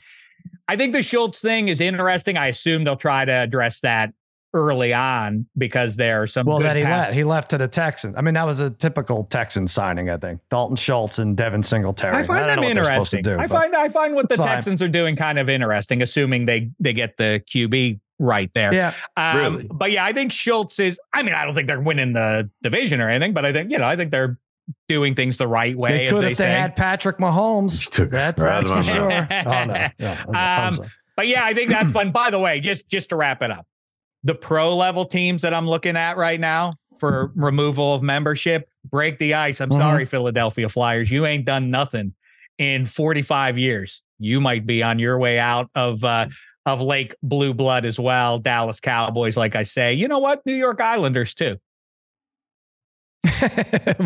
I think the Schultz thing is interesting. I assume they'll try to address that early on because there are some Well, good that he path- left. He left to the Texans. I mean, that was a typical Texan signing. I think Dalton Schultz and Devin Singletary. I find don't them know what to interesting. do, I find I find what the fine. Texans are doing kind of interesting, assuming they they get the QB right there. Yeah, Um, Really? But yeah, I think Schultz is. I mean, I don't think they're winning the division or anything, but I think you know, I think they're doing things the right way. they as could they if they say. had Patrick Mahomes. That's, that's for sure. Oh no, yeah, I Um, so. But yeah, I think that's fun. By the way, just just to wrap it up, the pro level teams that I'm looking at right now for removal of membership, break the ice. I'm Mhm. sorry, Philadelphia Flyers, you ain't done nothing in 45 years. You might be on your way out of uh, of Lake Blue Blood as well. Dallas Cowboys, like I say, you know what? New York Islanders too.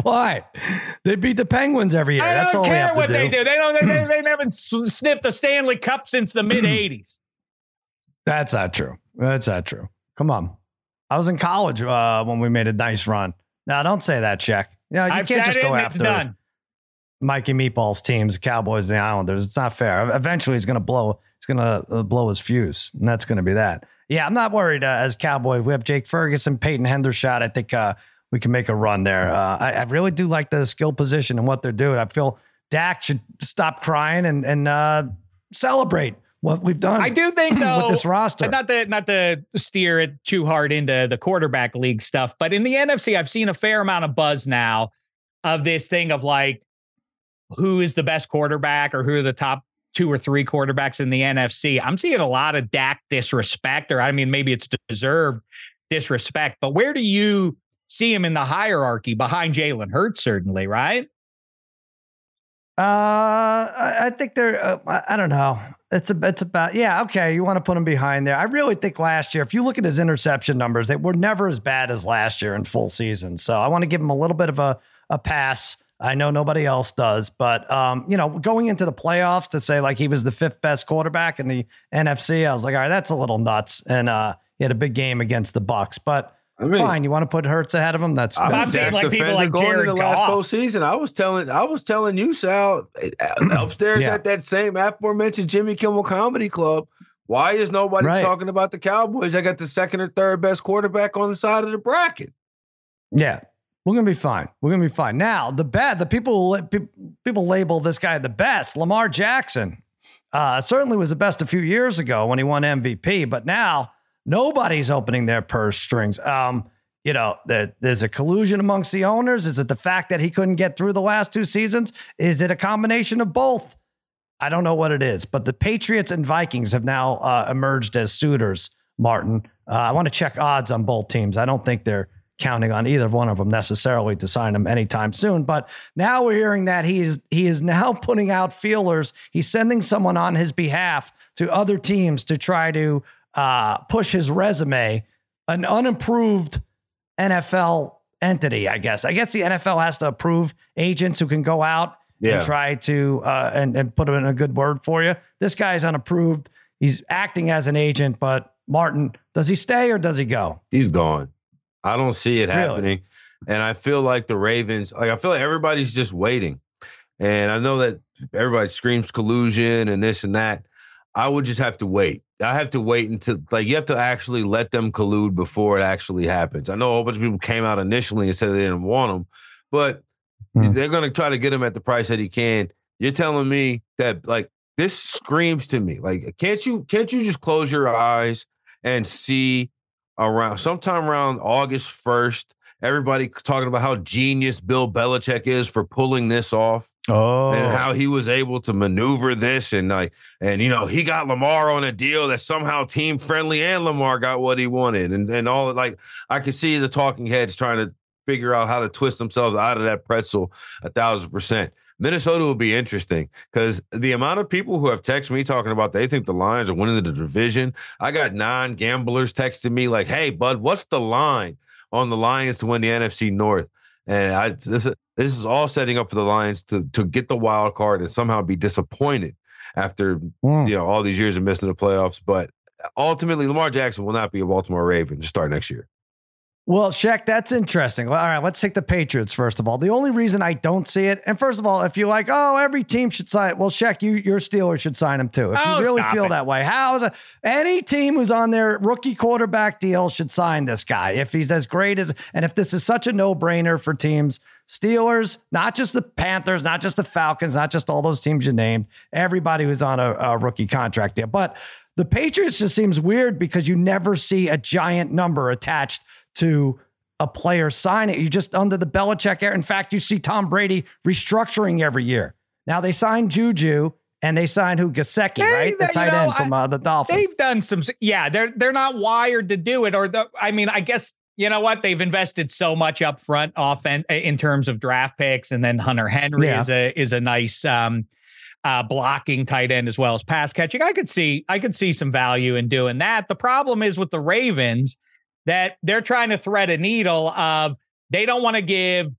Why? They beat the Penguins every year. I That's don't all care what do. they do. They don't. They, they, they haven't sniffed a Stanley Cup since the mid 80s. That's not true. That's not true. Come on. I was in college uh, when we made a nice run. Now, don't say that, Shek. You, know, you can't just go it's after. Mikey Meatball's teams, Cowboys, the Islanders. It's not fair. Eventually, he's going to blow. He's going to uh, blow his fuse, and that's going to be that. Yeah, I'm not worried uh, as Cowboy. We have Jake Ferguson, Peyton Hendershot. I think uh, we can make a run there. Uh, I, I, really do like the skill position and what they're doing. I feel Dak should stop crying and and uh, celebrate what we've done. I do think though with this roster. Not to not to steer it too hard into the quarterback league stuff, but in the NFC, I've seen a fair amount of buzz now of this thing of like who is the best quarterback or who are the top two or three quarterbacks in the NFC. I'm seeing a lot of Dak disrespect, or I mean, maybe it's deserved disrespect, but where do you see him in the hierarchy behind Jalen Hurts, certainly, right? Uh, I think they're. Uh, I don't know. It's a, it's about yeah okay. You want to put him behind there. I really think last year, if you look at his interception numbers, they were never as bad as last year in full season. So I want to give him a little bit of a a pass. I know nobody else does, but um, you know, going into the playoffs to say like he was the fifth best quarterback in the NFC, I was like, all right, that's a little nuts. And uh, he had a big game against the Bucks, but I mean, fine. You want to put Hurts ahead of him? That's I'm that's saying like people like going Jared into last postseason. I was telling, I was telling you, Sal, upstairs yeah. at that same aforementioned Jimmy Kimmel Comedy Club. Why is nobody right. talking about the Cowboys? I got the second or third best quarterback on the side of the bracket. Yeah, we're gonna be fine. We're gonna be fine. Now, the bad, the people people label this guy the best. Lamar Jackson uh, certainly was the best a few years ago when he won MVP, but now nobody's opening their purse strings. Um, you know, there, there's a collusion amongst the owners. Is it the fact that he couldn't get through the last two seasons? Is it a combination of both? I don't know what it is, but the Patriots and Vikings have now uh, emerged as suitors. Martin, uh, I want to check odds on both teams. I don't think they're counting on either one of them necessarily to sign him anytime soon. But now we're hearing that he's he is now putting out feelers. He's sending someone on his behalf to other teams to try to uh, push his resume. An unimproved NFL entity, I guess. I guess the NFL has to approve agents who can go out yeah. and try to uh, and and put in a good word for you. This guy's unapproved. He's acting as an agent, but Martin, does he stay or does he go? He's gone. I don't see it happening. And I feel like the Ravens, like I feel like everybody's just waiting. And I know that everybody screams collusion and this and that. I would just have to wait. I have to wait until like you have to actually let them collude before it actually happens. I know a whole bunch of people came out initially and said they didn't want him, but mm. they're going to try to get him at the price that he can. You're telling me that like this screams to me like can't you can't you just close your eyes and see around sometime around August 1st. Everybody talking about how genius Bill Belichick is for pulling this off. Oh, and how he was able to maneuver this, and like, and you know, he got Lamar on a deal that somehow team friendly, and Lamar got what he wanted, and and all like, I could see the talking heads trying to figure out how to twist themselves out of that pretzel a thousand percent. Minnesota will be interesting because the amount of people who have texted me talking about they think the Lions are winning the division. I got non gamblers texting me like, "Hey, bud, what's the line on the Lions to win the NFC North?" And I this this is all setting up for the Lions to to get the wild card and somehow be disappointed after mm. you know all these years of missing the playoffs. But ultimately, Lamar Jackson will not be a Baltimore Raven to start next year. Well, Shek, that's interesting. All right, let's take the Patriots first of all. The only reason I don't see it, and first of all, if you're like, oh, every team should sign, well, Shek, you your Steelers should sign him too. If oh, you really feel it. that way, how is it? Any team who's on their rookie quarterback deal should sign this guy if he's as great as, and if this is such a no brainer for teams, Steelers, not just the Panthers, not just the Falcons, not just all those teams you named, everybody who's on a, a rookie contract deal, but. The Patriots just seems weird because you never see a giant number attached to a player sign it. You just under the Belichick era. In fact, you see Tom Brady restructuring every year. Now they signed Juju and they signed who Gesicki, right? The tight know, end from uh, the Dolphins. They've done some. Yeah, they're they're not wired to do it. Or the, I mean, I guess you know what? They've invested so much up front, often in terms of draft picks, and then Hunter Henry yeah. is a is a nice. Um, uh, blocking tight end as well as pass catching. I could see I could see some value in doing that. The problem is with the Ravens that they're trying to thread a needle of they don't want to give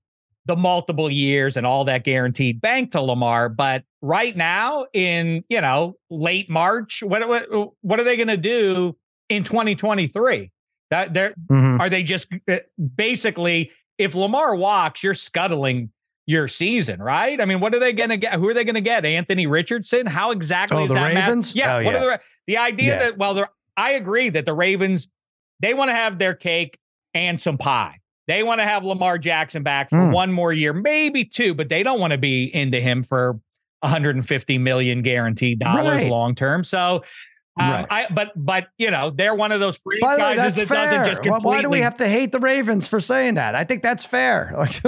the multiple years and all that guaranteed bank to Lamar, but right now in, you know, late March, what what, what are they going to do in 2023? That they're mm-hmm. are they just uh, basically if Lamar walks, you're scuttling your season, right? I mean, what are they going to get? Who are they going to get? Anthony Richardson? How exactly oh, is the that? Ravens? Yeah. Oh, what yeah. are the the idea yeah. that well, I agree that the Ravens they want to have their cake and some pie. They want to have Lamar Jackson back for Mm. one more year, maybe two, but they don't want to be into him for 150 million guaranteed dollars Right. long term. So, um, Right. I but but you know they're one of those By the way, franchises that's that doesn't fair. just Why- completely. Why do we have to hate the Ravens for saying that? I think that's fair. Like,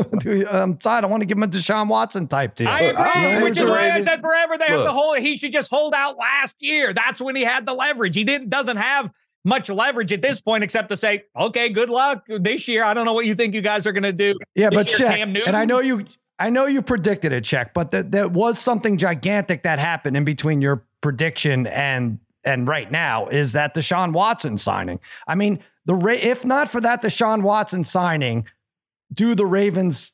I'm sorry, I don't want to give him a Deshaun Watson type deal. I Look, I agree, don't which is think why I said forever they have Look. to hold. He should just hold out last year. That's when he had the leverage. He didn't doesn't have much leverage at this point except to say, okay, good luck this year. I don't know what you think you guys are going to do. Yeah, This but year, Shek. Cam Newton? And I know you I know you predicted it, Shek, but th- there was something gigantic that happened in between your prediction and and right now is that Deshaun Watson signing. I mean, the Ra- if not for that Deshaun Watson signing, do the Ravens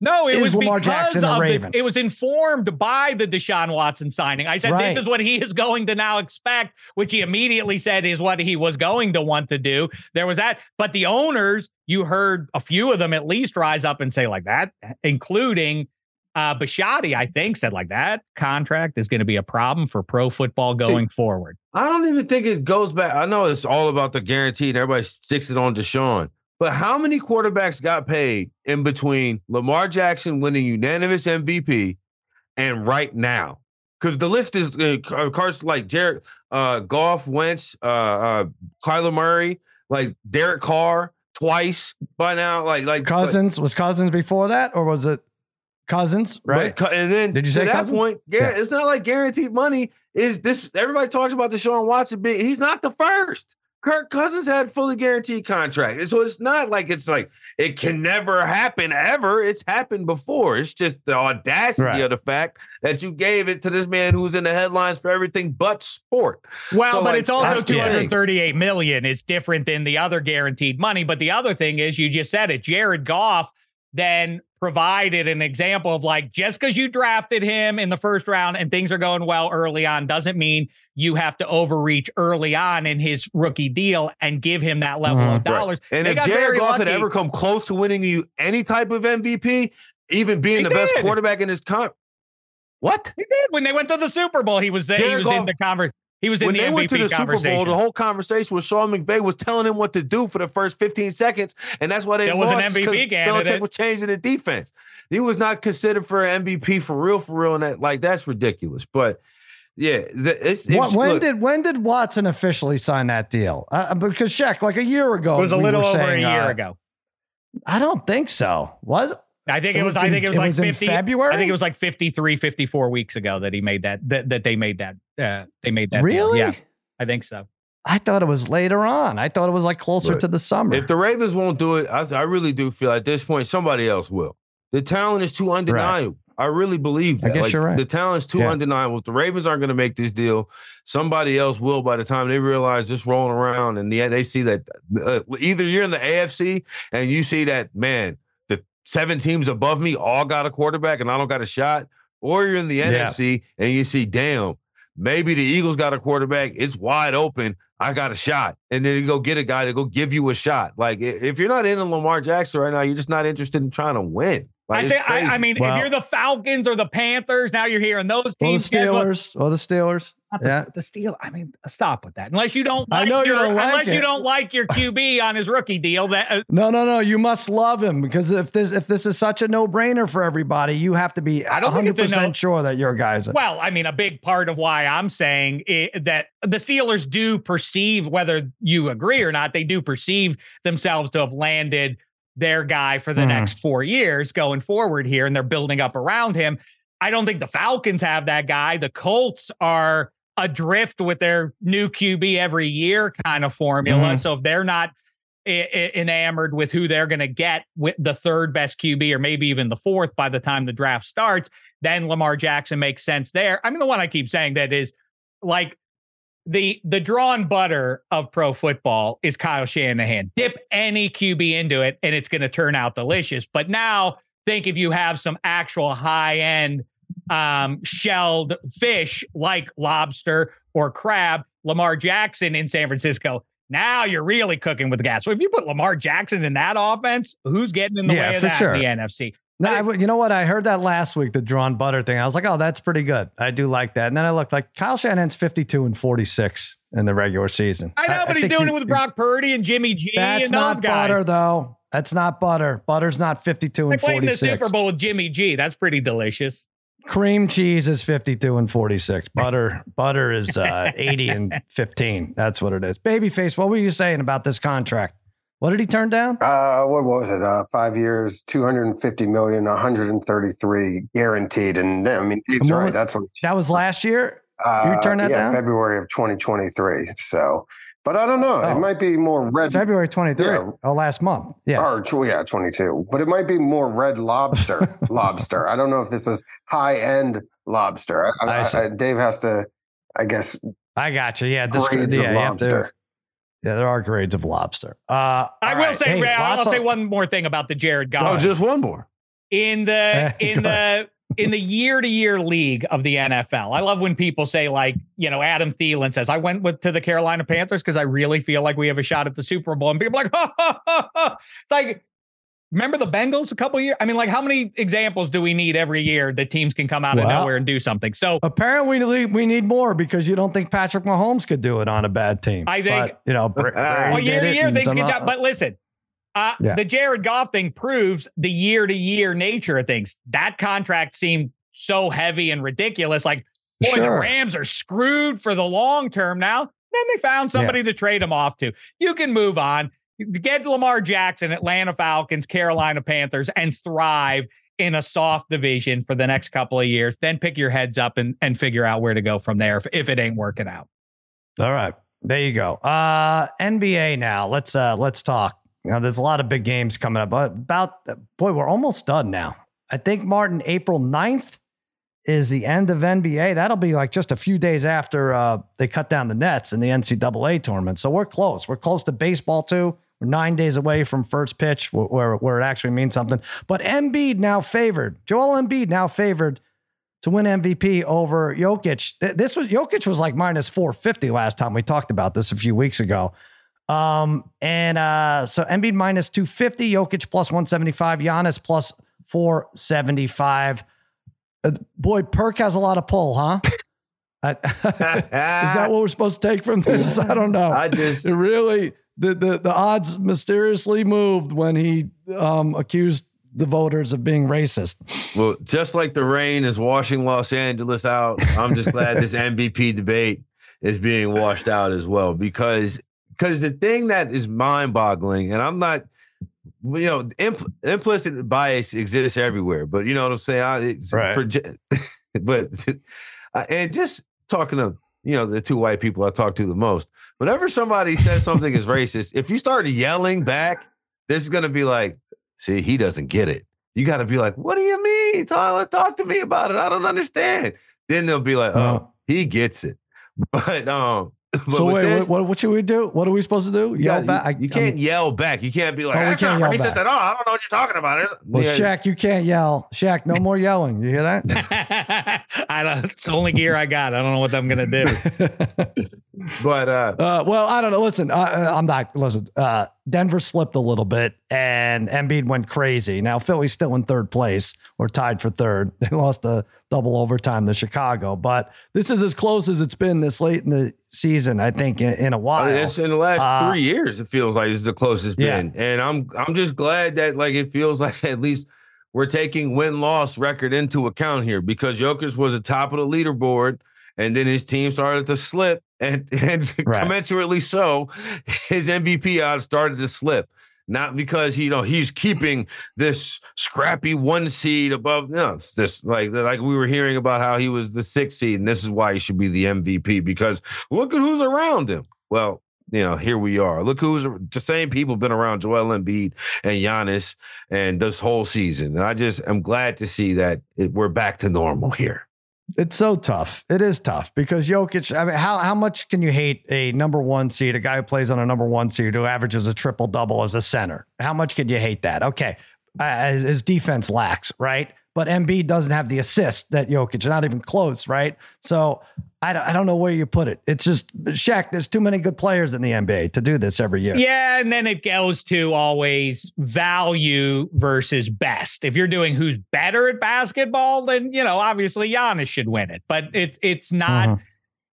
No, it Is was Lamar because Jackson of the, Raven? it was informed by the Deshaun Watson signing. I said Right. this is what he is going to now expect, which he immediately said is what he was going to want to do. There was that, but the owners, you heard a few of them at least rise up and say like that, including uh Bisciotti, I think, said like that contract is going to be a problem for pro football going forward. I don't even think it goes back. I know it's all about the guarantee and everybody sticks it on Deshaun. But how many quarterbacks got paid in between Lamar Jackson winning unanimous MVP and right now? Because the list is uh, Car- Carson, like Jared uh, Goff, Wentz, uh, uh, Kyler Murray, like Derek Carr twice by now. Like like Cousins was Cousins before that, or was it Cousins? Right. but and then Did you to say that Cousins? point, gar- Yeah. it's not like guaranteed money. Is this everybody talks about the Deshaun Watson being he's not the first. Kirk Cousins had fully guaranteed contract. And so it's not like it's like it can never happen ever. It's happened before. It's just the audacity Right. of the fact that you gave it to this man who's in the headlines for everything but sport. Well, So, but like, it's also that's the thing. 238 million is different than the other guaranteed money. But the other thing is, you just said it. Jared Goff then provided an example of like just because you drafted him in the first round and things are going well early on doesn't mean you have to overreach early on in his rookie deal and give him that level Mhm. of dollars. And They if Jared Goff had ever come close to winning you any type of MVP, even being He the best quarterback in his comp. What? He did when they went to the Super Bowl. He was there. He was in the conver- He was in when the they MVP went to the Super. Bowl, the whole conversation was Sean McVay was telling him what to do for the first 15 seconds, and that's why they There was an lost MVP 'cause Belichick was changing the defense. He was not considered for an MVP for real, for real, and that like that's ridiculous. But yeah, the, it's, it's when look, did when did Watson officially sign that deal? Uh, because Shek, like a year ago, it was a little were over saying, a year uh, ago. I don't think so. Was I think It it was. was I think it was it like was in 50, February? I think it was like 53, 54 weeks ago that he made that. That, that they made that. Uh, they made that. deal. really? Yeah, I think so. I thought it was later on. I thought it was like closer Look, to the summer. if the Ravens won't do it, I, I really do feel at this point somebody else will. The talent is too undeniable. I really believe I that. guess Like, you're right. The talent's too Yeah. undeniable. If the Ravens aren't going to make this deal, somebody else will by the time they realize this rolling around and the, they see that uh, either you're in the AFC and you see that, man, the seven teams above me all got a quarterback and I don't got a shot, or you're in the Yeah. NFC and you see, damn, maybe the Eagles got a quarterback. It's wide open. I got a shot. And then you go get a guy to go give you a shot. Like if you're not into Lamar Jackson right now, you're just not interested in trying to win. Like, I think. I, I mean, Well- if you're the Falcons or the Panthers, now you're hearing those or the teams. get- look, Steelers, or the Steelers. Not the, Yeah. the Steel. I mean, stop with that. Unless you don't. I Like know you your, don't like Unless you don't like your QB on his rookie deal, that uh, No, no, no. You must love him because if this if this is such a no brainer for everybody, you have to be I don't think 100 it's a no- percent sure that your guys. Well, I mean, a big part of why I'm saying i that the Steelers do perceive, whether you agree or not, they do perceive themselves to have landed their guy for the Mhm. next four years going forward here, and they're building up around him. I don't think the Falcons have that guy. The Colts are adrift with their new QB every year kind of formula. Mhm. So if they're not enamored with who they're going to get with the third best QB or maybe even the fourth by the time the draft starts, then Lamar Jackson makes sense there. I mean, the one I keep saying that is like the the drawn butter of pro football is Kyle Shanahan. Dip any QB into it, and it's going to turn out delicious. But now think if you have some actual high end um, shelled fish like lobster or crab, Lamar Jackson in San Francisco. Now you're really cooking with the gas. So if you put Lamar Jackson in that offense, who's getting in the Yeah, way of that sure. in the NFC? No, I I you know what? I heard that last week, the drawn butter thing. I was like, oh, that's pretty good. I do like that. And then I looked like Kyle Shanahan's 52 and 46 in the regular season. I know, but he's doing you- it with Brock Purdy and Jimmy G That's and not butter, though. That's not butter. Butter's not 52 They and played in the Super Bowl with Jimmy G. That's pretty delicious. Cream cheese is 52 and 46. Butter butter is uh, 80 and 15. That's what it is. Babyface, what were you saying about this contract? What did he turn down? Uh, what was it? Uh, five years, 250 million, 133 guaranteed. And I mean, Dave's And what right. was- That's what That was last year. uh, You turned that yeah, down? February of 2023. So, but I don't know. Oh. It might be more red. February 23rd. Yeah. Oh, last month. Yeah. Or tw- yeah, 22. But it might be more red lobster. lobster. I don't know if this is high end lobster. I, I I. I, Dave has to, I guess, I got you. Yeah. This, grades yeah, of you have to- lobster. yeah, there are grades of lobster. Uh, I will right. say, Hey, Ray, I'll lots say one more thing about the Jared Goff. Oh, just one more. in the in Go the in the year to year league of the NFL. I love when people say like, you know, Adam Thielen says, I went with to the Carolina Panthers because I really feel like we have a shot at the Super Bowl. And people are like, ha, ha, ha, ha. it's like, remember the Bengals a couple years? I mean, like, how many examples do we need every year that teams can come out of nowhere and do something? So Apparently, we we need more because you don't think Patrick Mahomes could do it on a bad team. I think- But, you know, Bra- Well, well, Brady year to year and things some can o- But listen, uh, Yeah. the Jared Goff thing proves the year to year nature of things. That contract seemed so heavy and ridiculous. Like, boy, the Rams are screwed for the long term now. Then they found somebody to trade him off to. You can move on, get Lamar Jackson, Atlanta Falcons, Carolina Panthers, and thrive in a soft division for the next couple of years. Then pick your heads up and, and figure out where to go from there if, if it ain't working out. All right. There you go. Uh NBA now. Let's uh let's talk. Now there's a lot of big games coming up. About boy, we're almost done now. I think Martin April 9th is the end of NBA. That'll be like just a few days after uh they cut down the nets in the NCAA tournament. So we're close. We're close to baseball too. We're nine days away from first pitch where, where it actually means something. But Embiid now favored. Joel Embiid now favored to win MVP over Jokic. This was Jokic was like minus 450 last time we talked about this a few weeks ago. Um, and uh, so Embiid minus 250, Jokic plus 175, Giannis plus 475. Uh, boy, Perk has a lot of pull, huh? I- is that what we're supposed to take from this? I don't know. I just It really the, the the odds mysteriously moved when he um, accused the voters of being racist. Well, just like the rain is washing Los Angeles out, I'm just glad this MVP debate is being washed out as well because because the thing that is mind-boggling, and I'm not, you know, impl- implicit bias exists everywhere, but you know what I'm saying. I, it's Right. For, but and just talking to you know the two white people I talk to the most. Whenever somebody says something is racist, if you start yelling back, this is going to be like, see, he doesn't get it. You got to be like, what do you mean, Tyler? Talk to me about it. I don't understand. Then they'll be like, oh, Uh, he gets it. But um, but so wait, this, what, what, what should we do? What are we supposed to do? you, Yell got- back? I- you, you can't I'm- yell back. You can't be like, Oh, we that's can't not yell racist back. at all. I don't know what you're talking about. It's- well, Yeah. Shek, you can't yell. Shek, no more yelling. You hear that? I don't, it's the only gear I got. I don't know what I'm gonna do. But uh, Uh, well, I don't know. Listen, uh, I'm not. Listen, uh, Denver slipped a little bit, and Embiid went crazy. Now Philly's still in third place, or tied for third. They lost a double overtime to Chicago, but this is as close as it's been this late in the season. I think in, in a I while. mean, it's in the last Uh, three years. It feels like this is the closest Yeah. been, and I'm I'm just glad that like it feels like at least we're taking win loss record into account here because Jokic was at top of the leaderboard, and then his team started to slip, and and Right. commensurately so, his MVP odds started to slip. Not because you know he's keeping this scrappy one seed above. No, this like like we were hearing about how he was the sixth seed, and this is why he should be the MVP because look at who's around him. Well, you know, here we are. Look who's the same people been around Joel Embiid and Giannis and this whole season. And I just am glad to see that it, we're back to normal here. It's so tough. It is tough because Jokic. I mean, how how much can you hate a number one seed, a guy who plays on a number one seed who averages a triple double as a center? How much can you hate that? Okay, uh, his, his defense lacks, right? But Embiid doesn't have the assist that Jokic, not even close, right? So I don't, I don't know where you put it. It's just Shek. There's too many good players in the NBA to do this every year. Yeah, and then it goes to always value versus best. If you're doing who's better at basketball, then you know obviously Giannis should win it. But it it's not Mhm.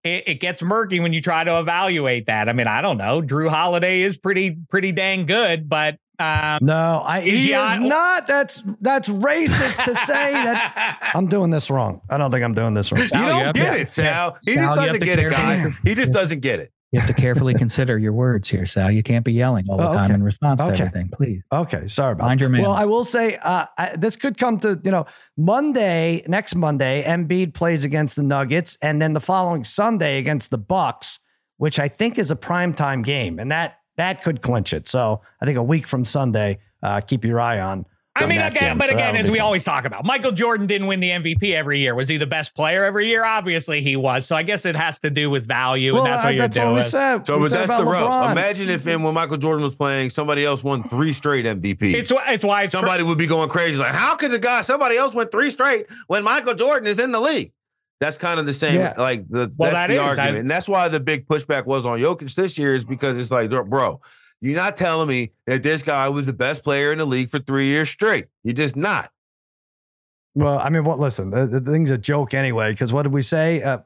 it, it gets murky when you try to evaluate that. I mean, I don't know. Jrue Holiday is pretty pretty dang good, but um, no, I, he Gian- is not. That's that's racist to say that. I'm doing this wrong. I don't think I'm doing this wrong. You Sal, you don't have get to- it, Sal. He Sal, just doesn't get it, guys. He just doesn't get it. You have to carefully consider your words here, Sal. You can't be yelling all the Oh, time in response to everything. Please Okay, sorry about mind that. your man. Well, I will say uh, I, this could come to you know Monday, next Monday, Embiid plays against the Nuggets, and then the following Sunday against the Bucks, which I think is a primetime game, and that that could clinch it. So I think a week from Sunday, uh, keep your eye on. I mean, again, game. but So again, as we fun. always talk about, Michael Jordan didn't win the MVP every year. Was he the best player every year? Obviously, he was. So I guess it has to do with value, Well, and that's uh, what you're that's doing. what we said. So, We but said that's the about rub. Imagine if and when Michael Jordan was playing, somebody else won three straight MVP. It's it's why it's cr- somebody would be going crazy. Like, how could the guy, somebody else went three straight when Michael Jordan is in the league? That's kind of the same, Yeah. like the Well, that's that the is. argument, I- and that's why the big pushback was on Jokic this year is because it's like, bro, you're not telling me that this guy was the best player in the league for three years straight. You're just not. Well, I mean, what? Listen, the, the thing's a joke anyway. Because what did we say? Uh,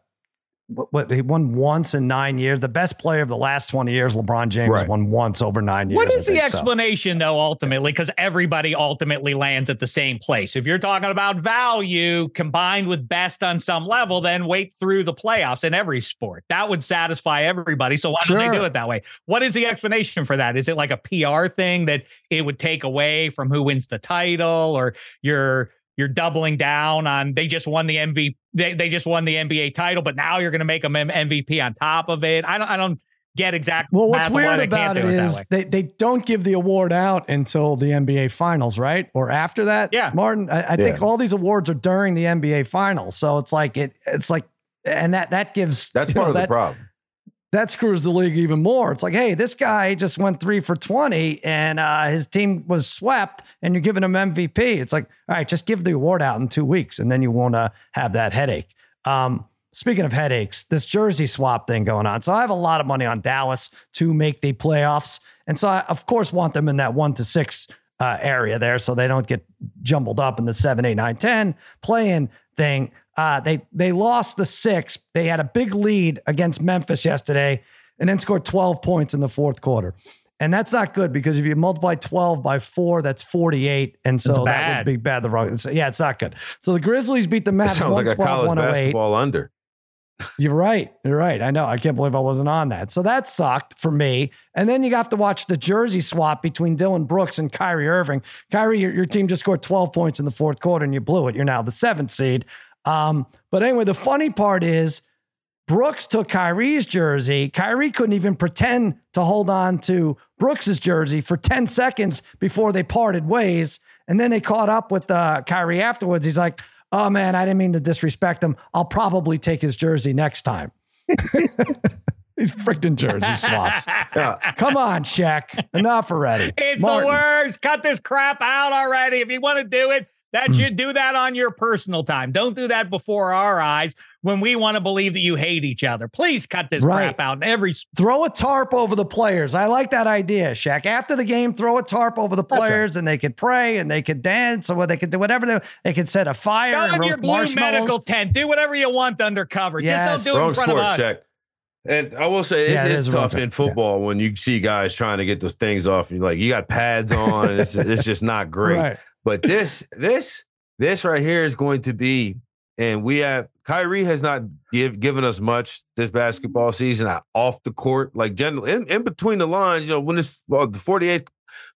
what, what he won once in nine years. The best player of the last twenty years, LeBron James, Right. won once over nine years. What is I the think, so. explanation, though, ultimately? Because everybody ultimately lands at the same place. If you're talking about value combined with best on some level, then wait through the playoffs in every sport. That would satisfy everybody. So why don't they do it that way? What is the explanation for that? Is it like a PR thing that it would take away from who wins the title, or you're you're doubling down on they just won the MVP, they, they just won the NBA title, but now you're going to make them MVP on top of it? I don't I don't get exactly. Well, what's math of why weird they can't about it do that is way. they, they don't give the award out until the NBA finals, right? Or after that. Yeah. Martin, I, I think all these awards are during the NBA finals. So it's like it it's like and that that gives That's part know, of the problem. That screws the league even more. It's like, hey, this guy just went three for 20 and uh, his team was swept and you're giving him MVP. It's like, all right, just give the award out in two weeks and then you won't uh, have that headache. Um, speaking of headaches, this jersey swap thing going on. So I have a lot of money on Dallas to make the playoffs. And so I, of course, want them in that one to six uh, area there so they don't get jumbled up in the seven, eight, nine, 10 playing thing. Uh, they they lost the six. They had a big lead against Memphis yesterday, and then scored 12 points in the fourth quarter. And that's not good because if you multiply 12 by four, that's 48. And so that would be bad. The wrong. so, yeah, it's not good. So the Grizzlies beat the That Mavs sounds like a 112, college 108. basketball under. You're right. You're right. I know. I can't believe I wasn't on that. So that sucked for me. And then you have to watch the jersey swap between Dillon Brooks and Kyrie Irving. Kyrie, your, your team just scored 12 points in the fourth quarter and you blew it. You're now the seventh seed. Um, but anyway, the funny part is Brooks took Kyrie's jersey. Kyrie couldn't even pretend to hold on to Brooks's jersey for 10 seconds before they parted ways. And then they caught up with uh, Kyrie afterwards. He's like, oh man, I didn't mean to disrespect him. I'll probably take his jersey next time. These freaking jersey swaps. Yeah. Come on, Shek. Enough already. It's Martin. the worst. Cut this crap out already. If you want to do it, that Hmm. should do that on your personal time. Don't do that before our eyes when we want to believe that you hate each other. Please cut this Right. crap out in every Throw a tarp over the players. I like that idea, Shek. After the game, throw a tarp over the players and they could pray and they could dance or they could do whatever they, they could set a fire Go and in your blue medical tent. Do whatever you want undercover. Yes. Just don't do it Wrong in front sport, of us. Shek. And I will say it's, Yeah, it it's tough sport. in football when you see guys trying to get those things off. And like you got pads on, it's it's just not great. Right. But this this this right here is going to be, and we have Kyrie has not give given us much this basketball season uh, off the court. Like generally in, in between the lines, you know, when it's well, the 48,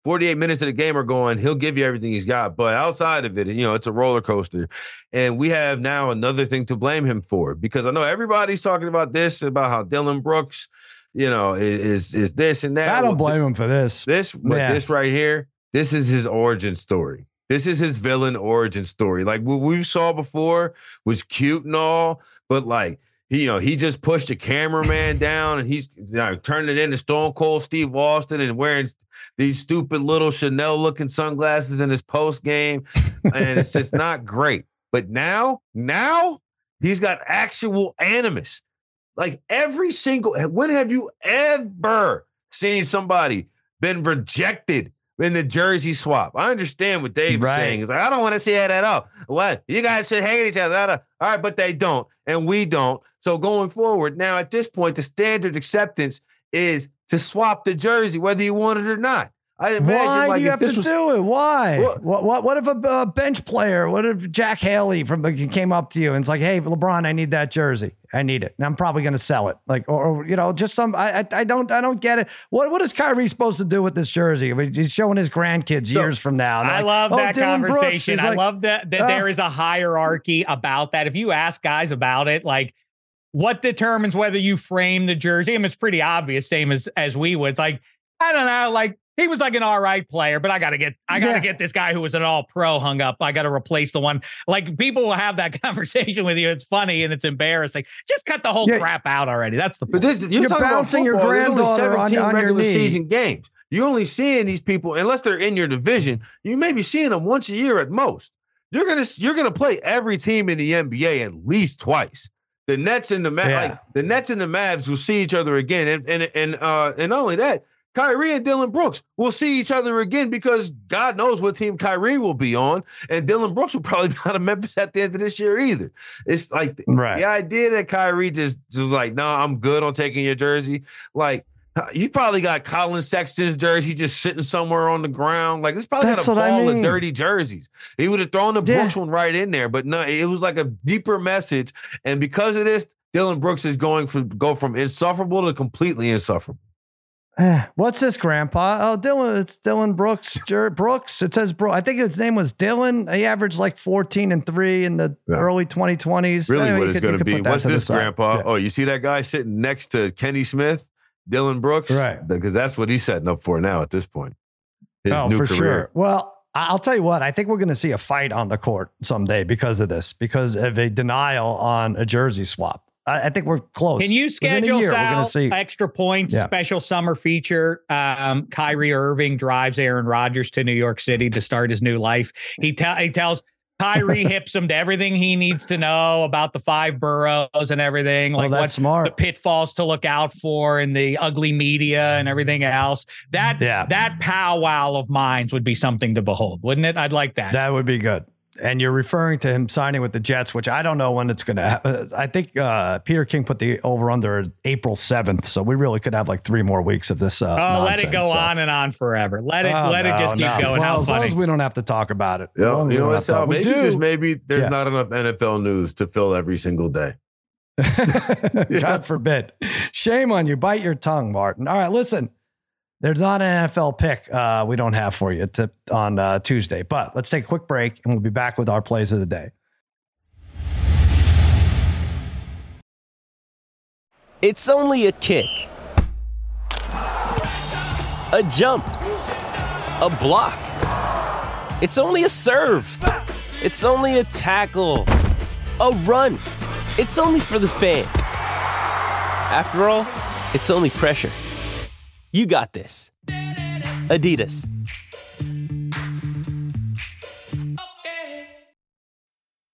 48 minutes of the game are going, he'll give you everything he's got. But outside of it, you know, it's a roller coaster. And we have now another thing to blame him for because I know everybody's talking about this, about how Dillon Brooks, you know, is is, is this and that. I don't blame him for this. this, but Yeah. this right here, this is his origin story. This is his villain origin story. Like what we saw before was cute and all, but like he, you know, he just pushed the cameraman down and he's you know, turned it into Stone Cold Steve Austin and wearing these stupid little Chanel looking sunglasses in his post game, and it's just not great. But now, now he's got actual animus. Like every single, when have you ever seen somebody been rejected in the jersey swap. I understand what Dave Right. is saying. It's like, I don't want to see that at all. What? You guys should hate each other. All right, but they don't, and we don't. So going forward, now at this point, the standard acceptance is to swap the jersey, whether you want it or not. I imagine Why like do you have to was do it? Why? What- What, what what if a uh, bench player? What if Jack Haley from came up to you and it's like, "Hey, LeBron, I need that jersey. I need it, and I'm probably going to sell it." Like, or, or, you know, just some. I, I I don't I don't get it. What what is Kyrie supposed to do with this jersey? I mean, he's showing his grandkids So, years from now. I like, love "Oh, that Dillon conversation. I like- love that that Oh. there is a hierarchy about that. If you ask guys about it, like what determines whether you frame the jersey, I mean, it's pretty obvious, same as as we would. It's like, I don't know, like he was like an all right player, but I gotta get I gotta Yeah. get this guy who was an all pro hung up. I gotta replace the one. Like people will have that conversation with you. It's funny and it's embarrassing. Just cut the whole Yeah. crap out already. That's the But this, you're, You're talking about bouncing your football. There's only granddaughter on- 17 on your regular knee. season games. You're only seeing these people unless they're in your division. You may be seeing them once a year at most. You're gonna you're gonna play every team in the NBA at least twice. The Nets and the Mavs, Yeah. like the Nets and the Mavs will see each other again, and and and uh, and not only that, Kyrie and Dillon Brooks will see each other again because God knows what team Kyrie will be on, and Dillon Brooks will probably be out of Memphis at the end of this year either. It's like Right. the idea that Kyrie just, just was like, no, I'm good on taking your jersey. Like, you probably got Collin Sexton's jersey just sitting somewhere on the ground. Like, it's probably That's got a what I ball mean. of dirty jerseys. He would have thrown the Yeah. Brooks one right in there, but no, it was like a deeper message. And because of this, Dillon Brooks is going from go from insufferable to completely insufferable. What's this, Grandpa? Oh, Dillon. It's Dillon Brooks. Jer- Brooks. It says Bro. I think his name was Dillon. He averaged like 14 and three in the Yeah. early 2020s. Really, Anyway, what it's going to be? What's this. Grandpa? Yeah. Oh, you see that guy sitting next to Kenny Smith, Dillon Brooks, Right. Because that's what he's setting up for now at this point. His oh, new for career. sure. Well, I'll tell you what. I think we're going to see a fight on the court someday because of this, because of a denial on a jersey swap. I, I think we're close. Can you schedule year, Sal, extra points, Yeah. special summer feature? Um, Kyrie Irving drives Aaron Rodgers to New York City to start his new life. He, tell he tells Kyrie hips him to everything he needs to know about the five boroughs and everything, Well, like that's what smart. the pitfalls to look out for and the ugly media and everything else. That Yeah. that powwow of minds would be something to behold, wouldn't it? I'd like that. That would be good. And you're referring to him signing with the Jets, which I don't know when it's going to happen. I think uh, Peter King put the over under April 7th. So we really could have like three more weeks of this. Uh, oh, let it go so. on and on forever. Let it Oh, let it no, just keep going. Well, How as long as we don't have to talk about it. Yeah, long you know don't what, have to- Sal? we Maybe do. just maybe there's Yeah. not enough NFL news to fill every single day. God forbid. Shame on you. Bite your tongue, Martin. All right, listen. There's not an NFL pick uh, we don't have for you to, on uh, Tuesday, but let's take a quick break and we'll be back with our plays of the day. It's only a kick, a jump, a block. It's only a serve. It's only a tackle, a run. It's only for the fans. After all, it's only pressure. You got this. Adidas.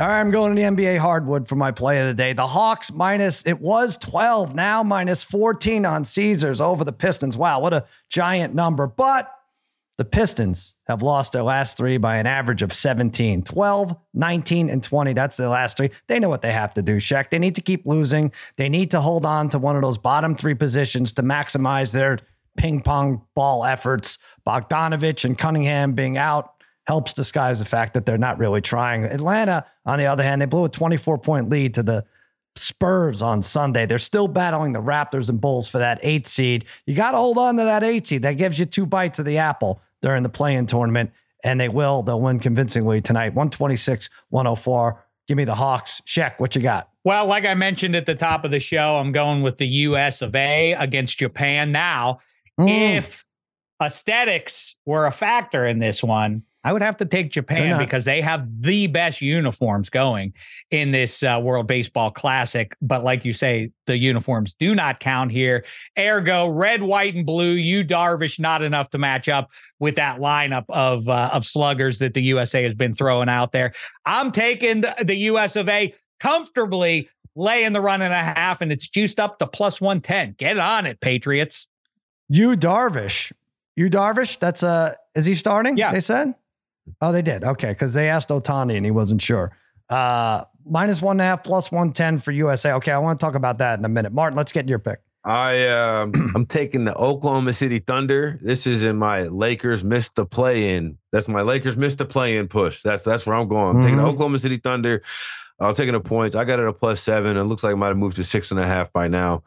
All right, I'm going to the NBA hardwood for my play of the day. The Hawks minus, it was 12, now minus 14 on Caesars over the Pistons. Wow, what a giant number. But the Pistons have lost their last three by an average of 17, 12, 19, and 20. That's their last three. They know what they have to do, Shaq. They need to keep losing. They need to hold on to one of those bottom three positions to maximize their ping pong ball efforts. Bogdanovich and Cunningham being out helps disguise the fact that they're not really trying. Atlanta, on the other hand, they blew a 24 point lead to the Spurs on Sunday. They're still battling the Raptors and Bulls for that eighth seed. You got to hold on to that eight seed. That gives you two bites of the apple during the play-in tournament, and they will. They'll win convincingly tonight, 126, 104. Give me the Hawks. Shek, what you got? Well, like I mentioned at the top of the show, I'm going with the US of A against Japan. Now, Mm. If aesthetics were a factor in this one, I would have to take Japan because they have the best uniforms going in this uh, World Baseball Classic. But like you say, the uniforms do not count here. Ergo, red, white, and blue. Yu Darvish, not enough to match up with that lineup of uh, of sluggers that the USA has been throwing out there. I'm taking the, the US of A comfortably laying the run and a half, and it's juiced up to plus 110. Get on it, Patriots. Yu Darvish. Yu Darvish. That's uh is he starting? Yeah. They said. Oh, they did. Okay, because they asked Ohtani and he wasn't sure. Uh minus one and a half plus one ten for USA. Okay, I want to talk about that in a minute. Martin, let's get your pick. I um I'm taking the Oklahoma City Thunder. This is in my Lakers missed the play in. That's my Lakers missed the play in push. That's that's where I'm going. I'm taking the Mhm. Oklahoma City Thunder. I was taking the points. I got it a plus seven. It looks like it might have moved to six and a half by now.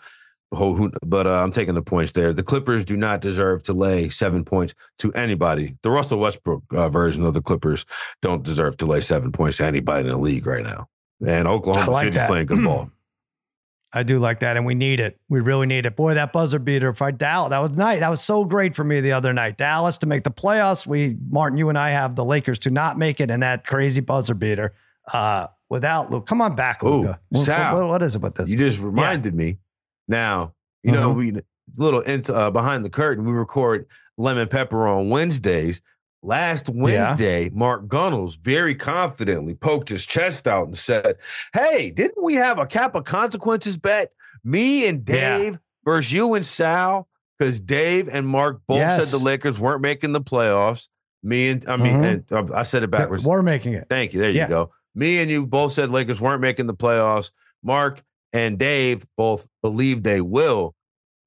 But uh, I'm taking the points there. The Clippers do not deserve to lay seven points to anybody. The Russell Westbrook uh, version of the Clippers don't deserve to lay seven points to anybody in the league right now. And Oklahoma like City's that. playing good ball. I do like that, and we need it. We really need it. Boy, that buzzer beater for Dallas. That was night. That was so great for me the other night. Dallas to make the playoffs. We, Martin, you and I have the Lakers to not make it, and that crazy buzzer beater. Uh, without Luke, come on back, Ooh, Luka. What- Sal. what- what is it with this? You just reminded me. Now, you know, Mhm. we it's a little into, uh, behind the curtain. We record lemon pepper on Wednesdays. Last Wednesday, Mark Gunnels very confidently poked his chest out and said, Hey, didn't we have a cap of consequences bet? Me and Yeah. Dave versus you and Sal, because Dave and Mark both Yes. said the Lakers weren't making the playoffs. Me and I mean, Mhm. and uh, I said it backwards. We're making it. Thank you. There Yeah. you go. Me and you both said Lakers weren't making the playoffs. Mark and Dave both believe they will.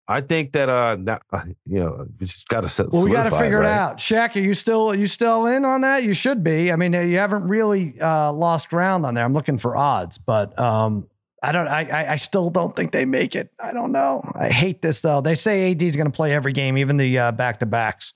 I think that uh, that, uh you know, we just got to set. Well, we got to solidify, figure it out. Shek, are you still are you still in on that? You should be. I mean, you haven't really uh, lost ground on there. I'm looking for odds, but um, I don't. I, I I still don't think they make it. I don't know. I hate this though. They say AD is going to play every game, even the uh, back to backs.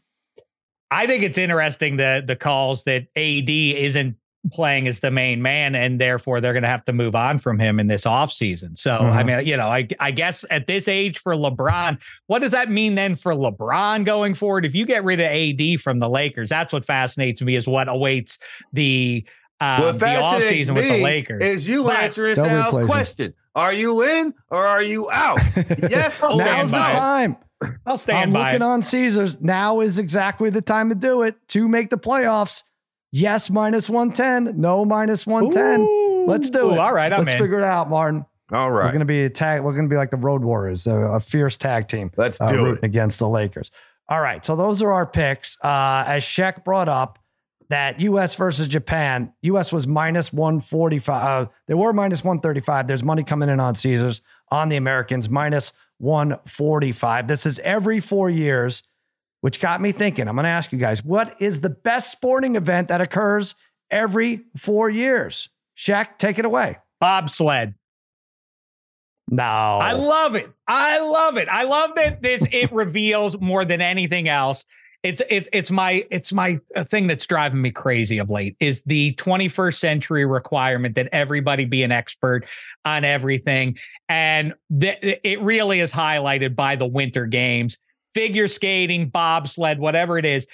I think it's interesting the the calls that AD isn't playing as the main man and therefore they're going to have to move on from him in this offseason. So I Mhm. mean, you know, I I guess at this age for LeBron, what does that mean then for LeBron going forward? If you get rid of AD from the Lakers, that's what fascinates me is what awaits the um, What the fascinates offseason with the Lakers. is you But- answering Don't Sal's replace him. question: Are you in or are you out? yes or no? Now's the time. I'll stand I'm by looking it. on Caesars. Now is exactly the time to do it to make the playoffs. Yes, minus 110. No, minus 110. Let's do Ooh, it. all right, I'm Let's in. figure it out, Martin. All right. We're going to be a tag. We're going to be like the Road Warriors, a, a fierce tag team. let's uh, do it. against the Lakers. All right, so those are our picks. Uh, as Shek brought up, that U.S. versus Japan, U.S. was minus one forty five. Uh, they were minus one thirty five. There's money coming in on Caesars on the Americans minus one forty five. This is every four years, which got me thinking. I'm going to ask you guys, what is the best sporting event that occurs every four years? Shek, take it away. Bobsled. No, I love it. I love it. I love that this it reveals more than anything else. It's it's it's my it's my uh, thing that's driving me crazy of late is the 21st century requirement that everybody be an expert on everything, and th- it really is highlighted by the Winter Games, figure skating, bobsled, whatever it is.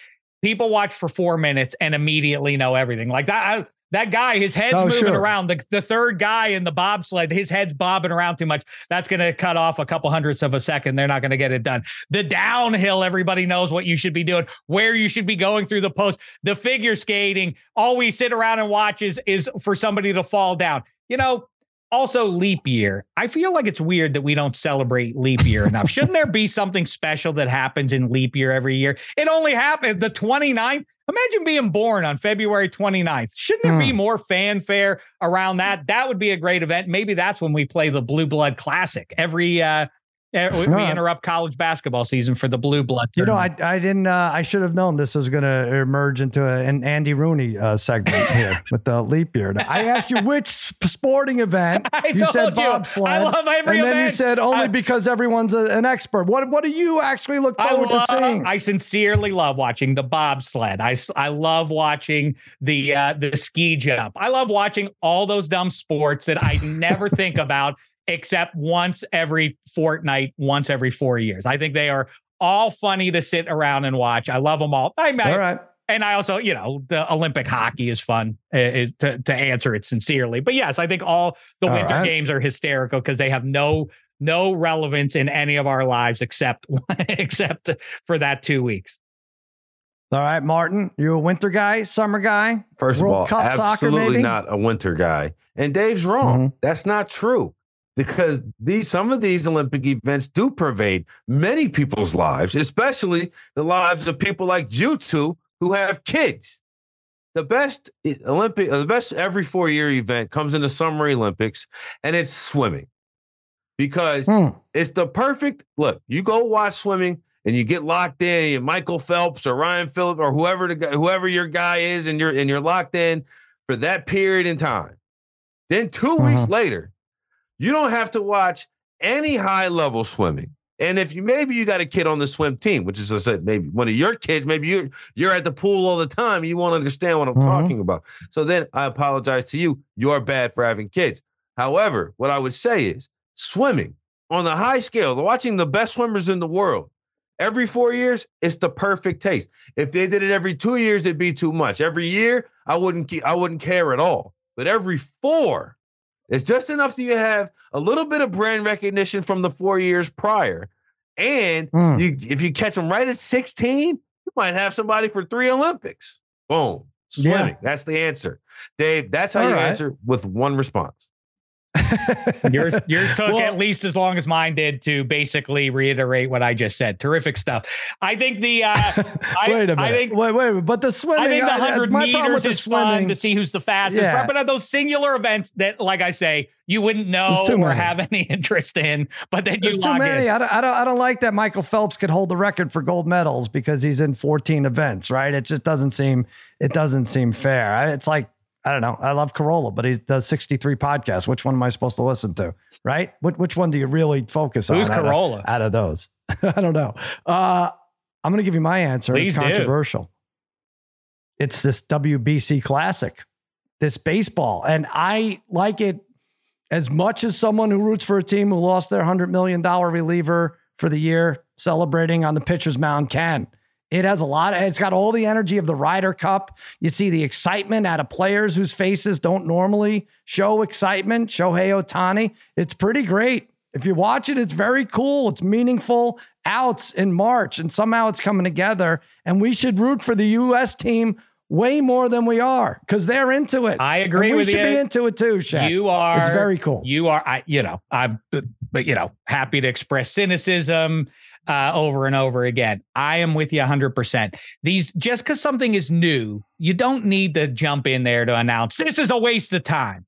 People watch for four minutes and immediately know everything. Like that. I, that guy, his head's Oh, moving sure. around. The, the third guy in the bobsled, his head's bobbing around too much. That's going to cut off a couple hundredths of a second. They're not going to get it done. The downhill, everybody knows what you should be doing, where you should be going through the post. The figure skating, all we sit around and watch is, is for somebody to fall down. You know, also leap year. I feel like it's weird that we don't celebrate leap year enough. Shouldn't there be something special that happens in leap year every year? It only happened the 29th. Imagine being born on February 29th. Shouldn't there be more fanfare around that? That would be a great event. Maybe that's when we play the Blue Blood Classic every uh eh, we, we interrupt college basketball season for the Blue Blood. You know. I I didn't. Uh, I should have known this was going to emerge into a, an Andy Rooney uh, segment here with the leap year. I asked you which sporting event. You said bobsled. I love every and then you said only I- because everyone's a, an expert. What What do you actually look forward love, to seeing? I sincerely love watching the bobsled. I I love watching the uh, the ski jump. I love watching all those dumb sports that I never think about except once every fortnight, once every four years. I think they are all funny to sit around and watch. I love them all. I, I All right. and I also, you know, the Olympic hockey is fun uh, is to, to answer it sincerely. But yes, I think all the All winter right. games are hysterical because they have no no relevance in any of our lives except except for that two weeks. All right, Martin, you a winter guy, summer guy? First World of all, Cup soccer, absolutely maybe? not a winter guy. And Dave's wrong. Mm-hmm. That's not true. Because these some of these Olympic events do pervade many people's lives, especially the lives of people like you two who have kids. The best Olympic, the best every four year event comes in the Summer Olympics, and it's swimming because Hmm. it's the perfect look. You go watch swimming and you get locked in, and Michael Phelps or Ryan Phillips or whoever the guy, whoever your guy is, and you're and you're locked in for that period in time. Then 2 weeks later, you don't have to watch any high level swimming. And if you maybe you got a kid on the swim team, which is I said maybe one of your kids, maybe you're you're at the pool all the time, you won't understand what I'm Mhm. talking about. So then I apologize to you. You're bad for having kids. However, what I would say is swimming on the high scale, watching the best swimmers in the world every four years, it's the perfect taste. If they did it every two years, it'd be too much. Every year, I wouldn't I wouldn't care at all. But every four, it's just enough so you have a little bit of brand recognition from the four years prior. And Mm. you if you catch them right at 16, you might have somebody for three Olympics. Boom. Yeah. Swimming. That's the answer. Dave, that's how All you right. answer with one response. Yours, yours took Well- at least as long as mine did to basically reiterate what I just said. Terrific stuff. I think the uh, I, wait a minute. I think wait, wait, but the swimming. I think the hundred meters is fun swimming- to see who's the fastest. Yeah. But at those singular events that, like I say, you wouldn't know or many. have any interest in, but then you There's too many. in. I don't, I don't. I don't like that Michael Phelps could hold the record for gold medals because he's in 14 events. Right? It just doesn't seem. It doesn't seem fair. It's like I don't know. I love Carolla, but he does 63 podcasts. Which one am I supposed to listen to? Right? Which, which one do you really focus Who's on? out of- Carolla? Out of, those, I don't know. Uh, I'm going to give you my answer. Please it's do. controversial. It's this WBC Classic, this baseball, and I like it as much as someone who roots for a team who lost their $100 million reliever for the year celebrating on the pitcher's mound can. It has a lot of, it's got all the energy of the Ryder Cup. You see the excitement out of players whose faces don't normally show excitement. Shohei Ohtani. It's pretty great. If you watch it, it's very cool. It's meaningful outs in March, and somehow it's coming together. And we should root for the U.S. team way more than we are because they're into it. I agree And we with should you. be into it too, Shek. You are. It's very cool. You are. I. You know. I'm. But you know, happy to express cynicism uh, over and over again. I am with you 100. percent These just because something is new, you don't need to jump in there to announce this is a waste of time.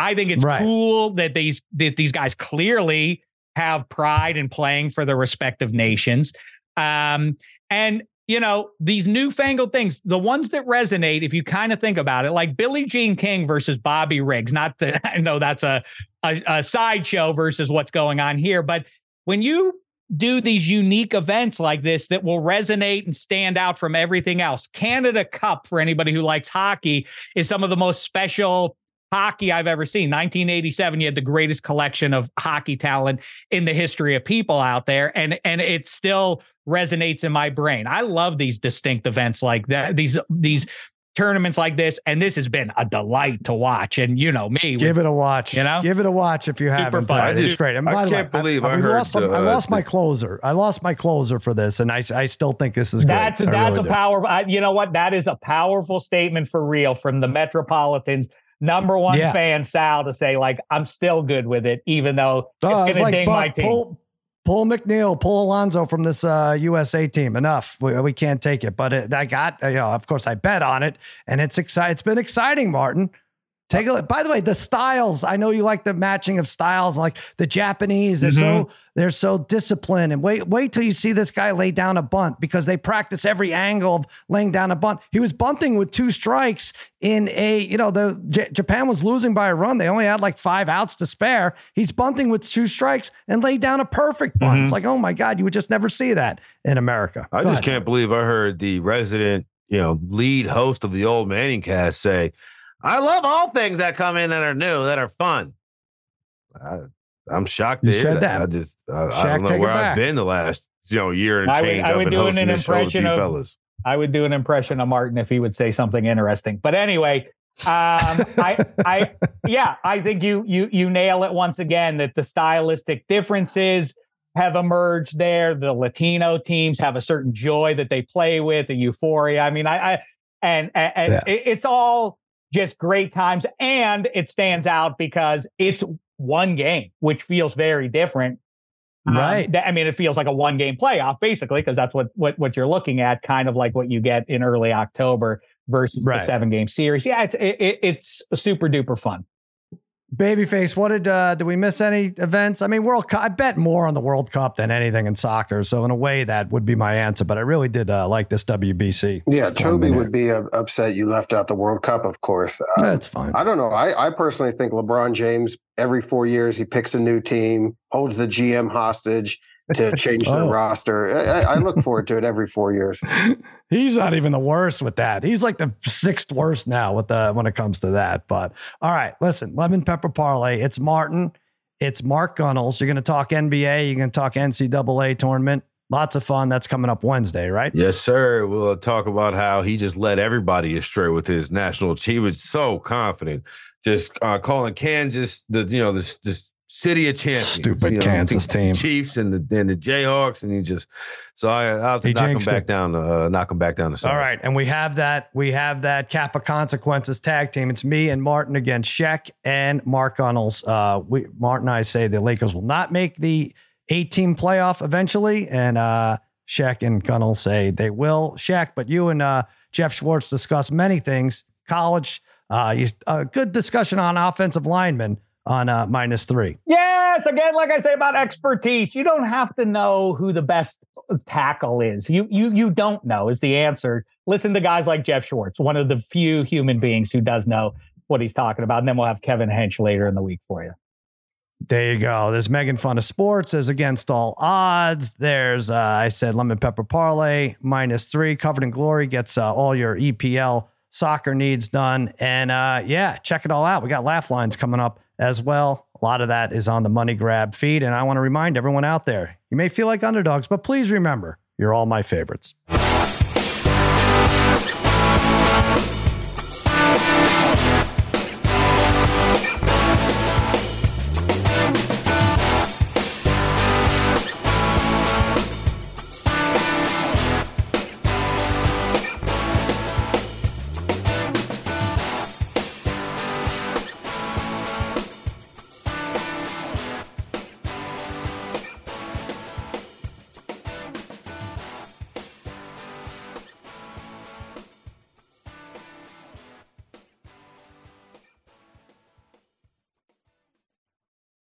I think it's Right. cool that these that these guys clearly have pride in playing for their respective nations. Um, and you know, these newfangled things, the ones that resonate, if you kind of think about it, like Billie Jean King versus Bobby Riggs. Not that I know that's a, a, a sideshow versus what's going on here, but when you do these unique events like this that will resonate and stand out from everything else, Canada Cup, for anybody who likes hockey, is some of the most special hockey I've ever seen. 1987, you had the greatest collection of hockey talent in the history of people out there, and and it still resonates in my brain. I love these distinct events like that. These these tournaments like this, and this has been a delight to watch. And you know me, Give it a watch. You know? give it a watch if you haven't. fun. Uh, I it's just- great. And I by the can't way, believe I we heard lost. some- I the- lost my closer. I lost my closer for this, and I I still think this is great. That's I that's really a do. power. I, you know what? That is a powerful statement for real from the Metropolitans number one Yeah. fan Sal to say like I'm still good with it, even though Oh, it's it's gonna like ding my team. pull, pull McNeil, pull Alonso from this uh, USA team. Enough. We, we can't take it. But it, I got, you know, of course, I bet on it, and it's exciting. It's been exciting, Martin. Take a look. By the way, the styles. I know you like the matching of styles, like the Japanese. They're so mm-hmm. they're so disciplined. And wait, wait till you see this guy lay down a bunt because they practice every angle of laying down a bunt. He was bunting with two strikes in a, you know, the J- Japan was losing by a run. They only had like five outs to spare. He's bunting with two strikes and laid down a perfect bunt. Mm-hmm. It's like, oh my God, you would just never see that in America. I Go just ahead. can't believe I heard the resident, you know, lead host of the old Manning cast say, I love all things that come in that are new, that are fun. I, I'm shocked to You hear said that. that. I just, I, I don't know where I've back. been the last you know year and I would- change I I've would been do an hosting this show with impression of- fellas. I would do an impression of Martin if he would say something interesting. But anyway, um, I, I, yeah, I think you you you nail it once again that the stylistic differences have emerged there. The Latino teams have a certain joy that they play with, a euphoria. I mean, I, I and and, and Yeah. it- it's all just great times, and it stands out because it's one game, which feels very different um, Right. that- I mean, it feels like a one game playoff basically, because that's what, what what you're looking at, kind of like what you get in early October versus Right. the seven game series. Yeah, it's it, it- it's super duper fun. Babyface, what did uh did we miss any events? I mean, World Cup. I bet more on the World Cup than anything in soccer. So in a way, that would be my answer. But I really did uh, like this WBC. Yeah, Toby would be uh, upset you left out the World Cup, of course. Uh, That's fine. I don't know. I, I personally think LeBron James, every four years, he picks a new team, holds the GM hostage to change their Oh. roster. I, I- I look forward to it every four years. He's not even the worst with that. He's like the sixth worst now with the when it comes to that. But all right, listen, lemon pepper parlay. It's Martin. It's Mark Gunnels. You're going to talk NBA. You're going to talk NCAA tournament. Lots of fun. That's coming up Wednesday, right? Yes, sir. We'll talk about how he just led everybody astray with his national. He was so confident, just uh, calling Kansas the you know this this city of champions. Stupid you know, Kansas the team. Chiefs and the and the Jayhawks, and he just so I I'll have to He knock him back it. down. Uh, knock him back down to All right, and we have that. We have that Kappa Consequences tag team. It's me and Martin against Shek and Mark Gunnels. Uh, we Martin and I say the Lakers will not make the 18 playoff eventually, and uh, Shek and Gunnels say they will. Shek, but you and uh, Jeff Schwartz discuss many things. College, uh, you, a good discussion on offensive linemen on uh, minus three. Yes, again, like I say about expertise, you don't have to know who the best tackle is. You you you don't know is the answer. Listen to guys like Jeff Schwartz, one of the few human beings who does know what he's talking about. And then we'll have Kevin Hench later in the week for you. There you go. There's Megan Fun of Sports. There's Against All Odds. There's, uh, I said, Lemon Pepper Parlay, minus three. Covered in Glory gets uh, all your EPL soccer needs done. And uh, yeah, check it all out. We got Laugh Lines coming up as well. A lot of that is on the Money Grab feed. And I want to remind everyone out there you may feel like underdogs, but please remember, you're all my favorites.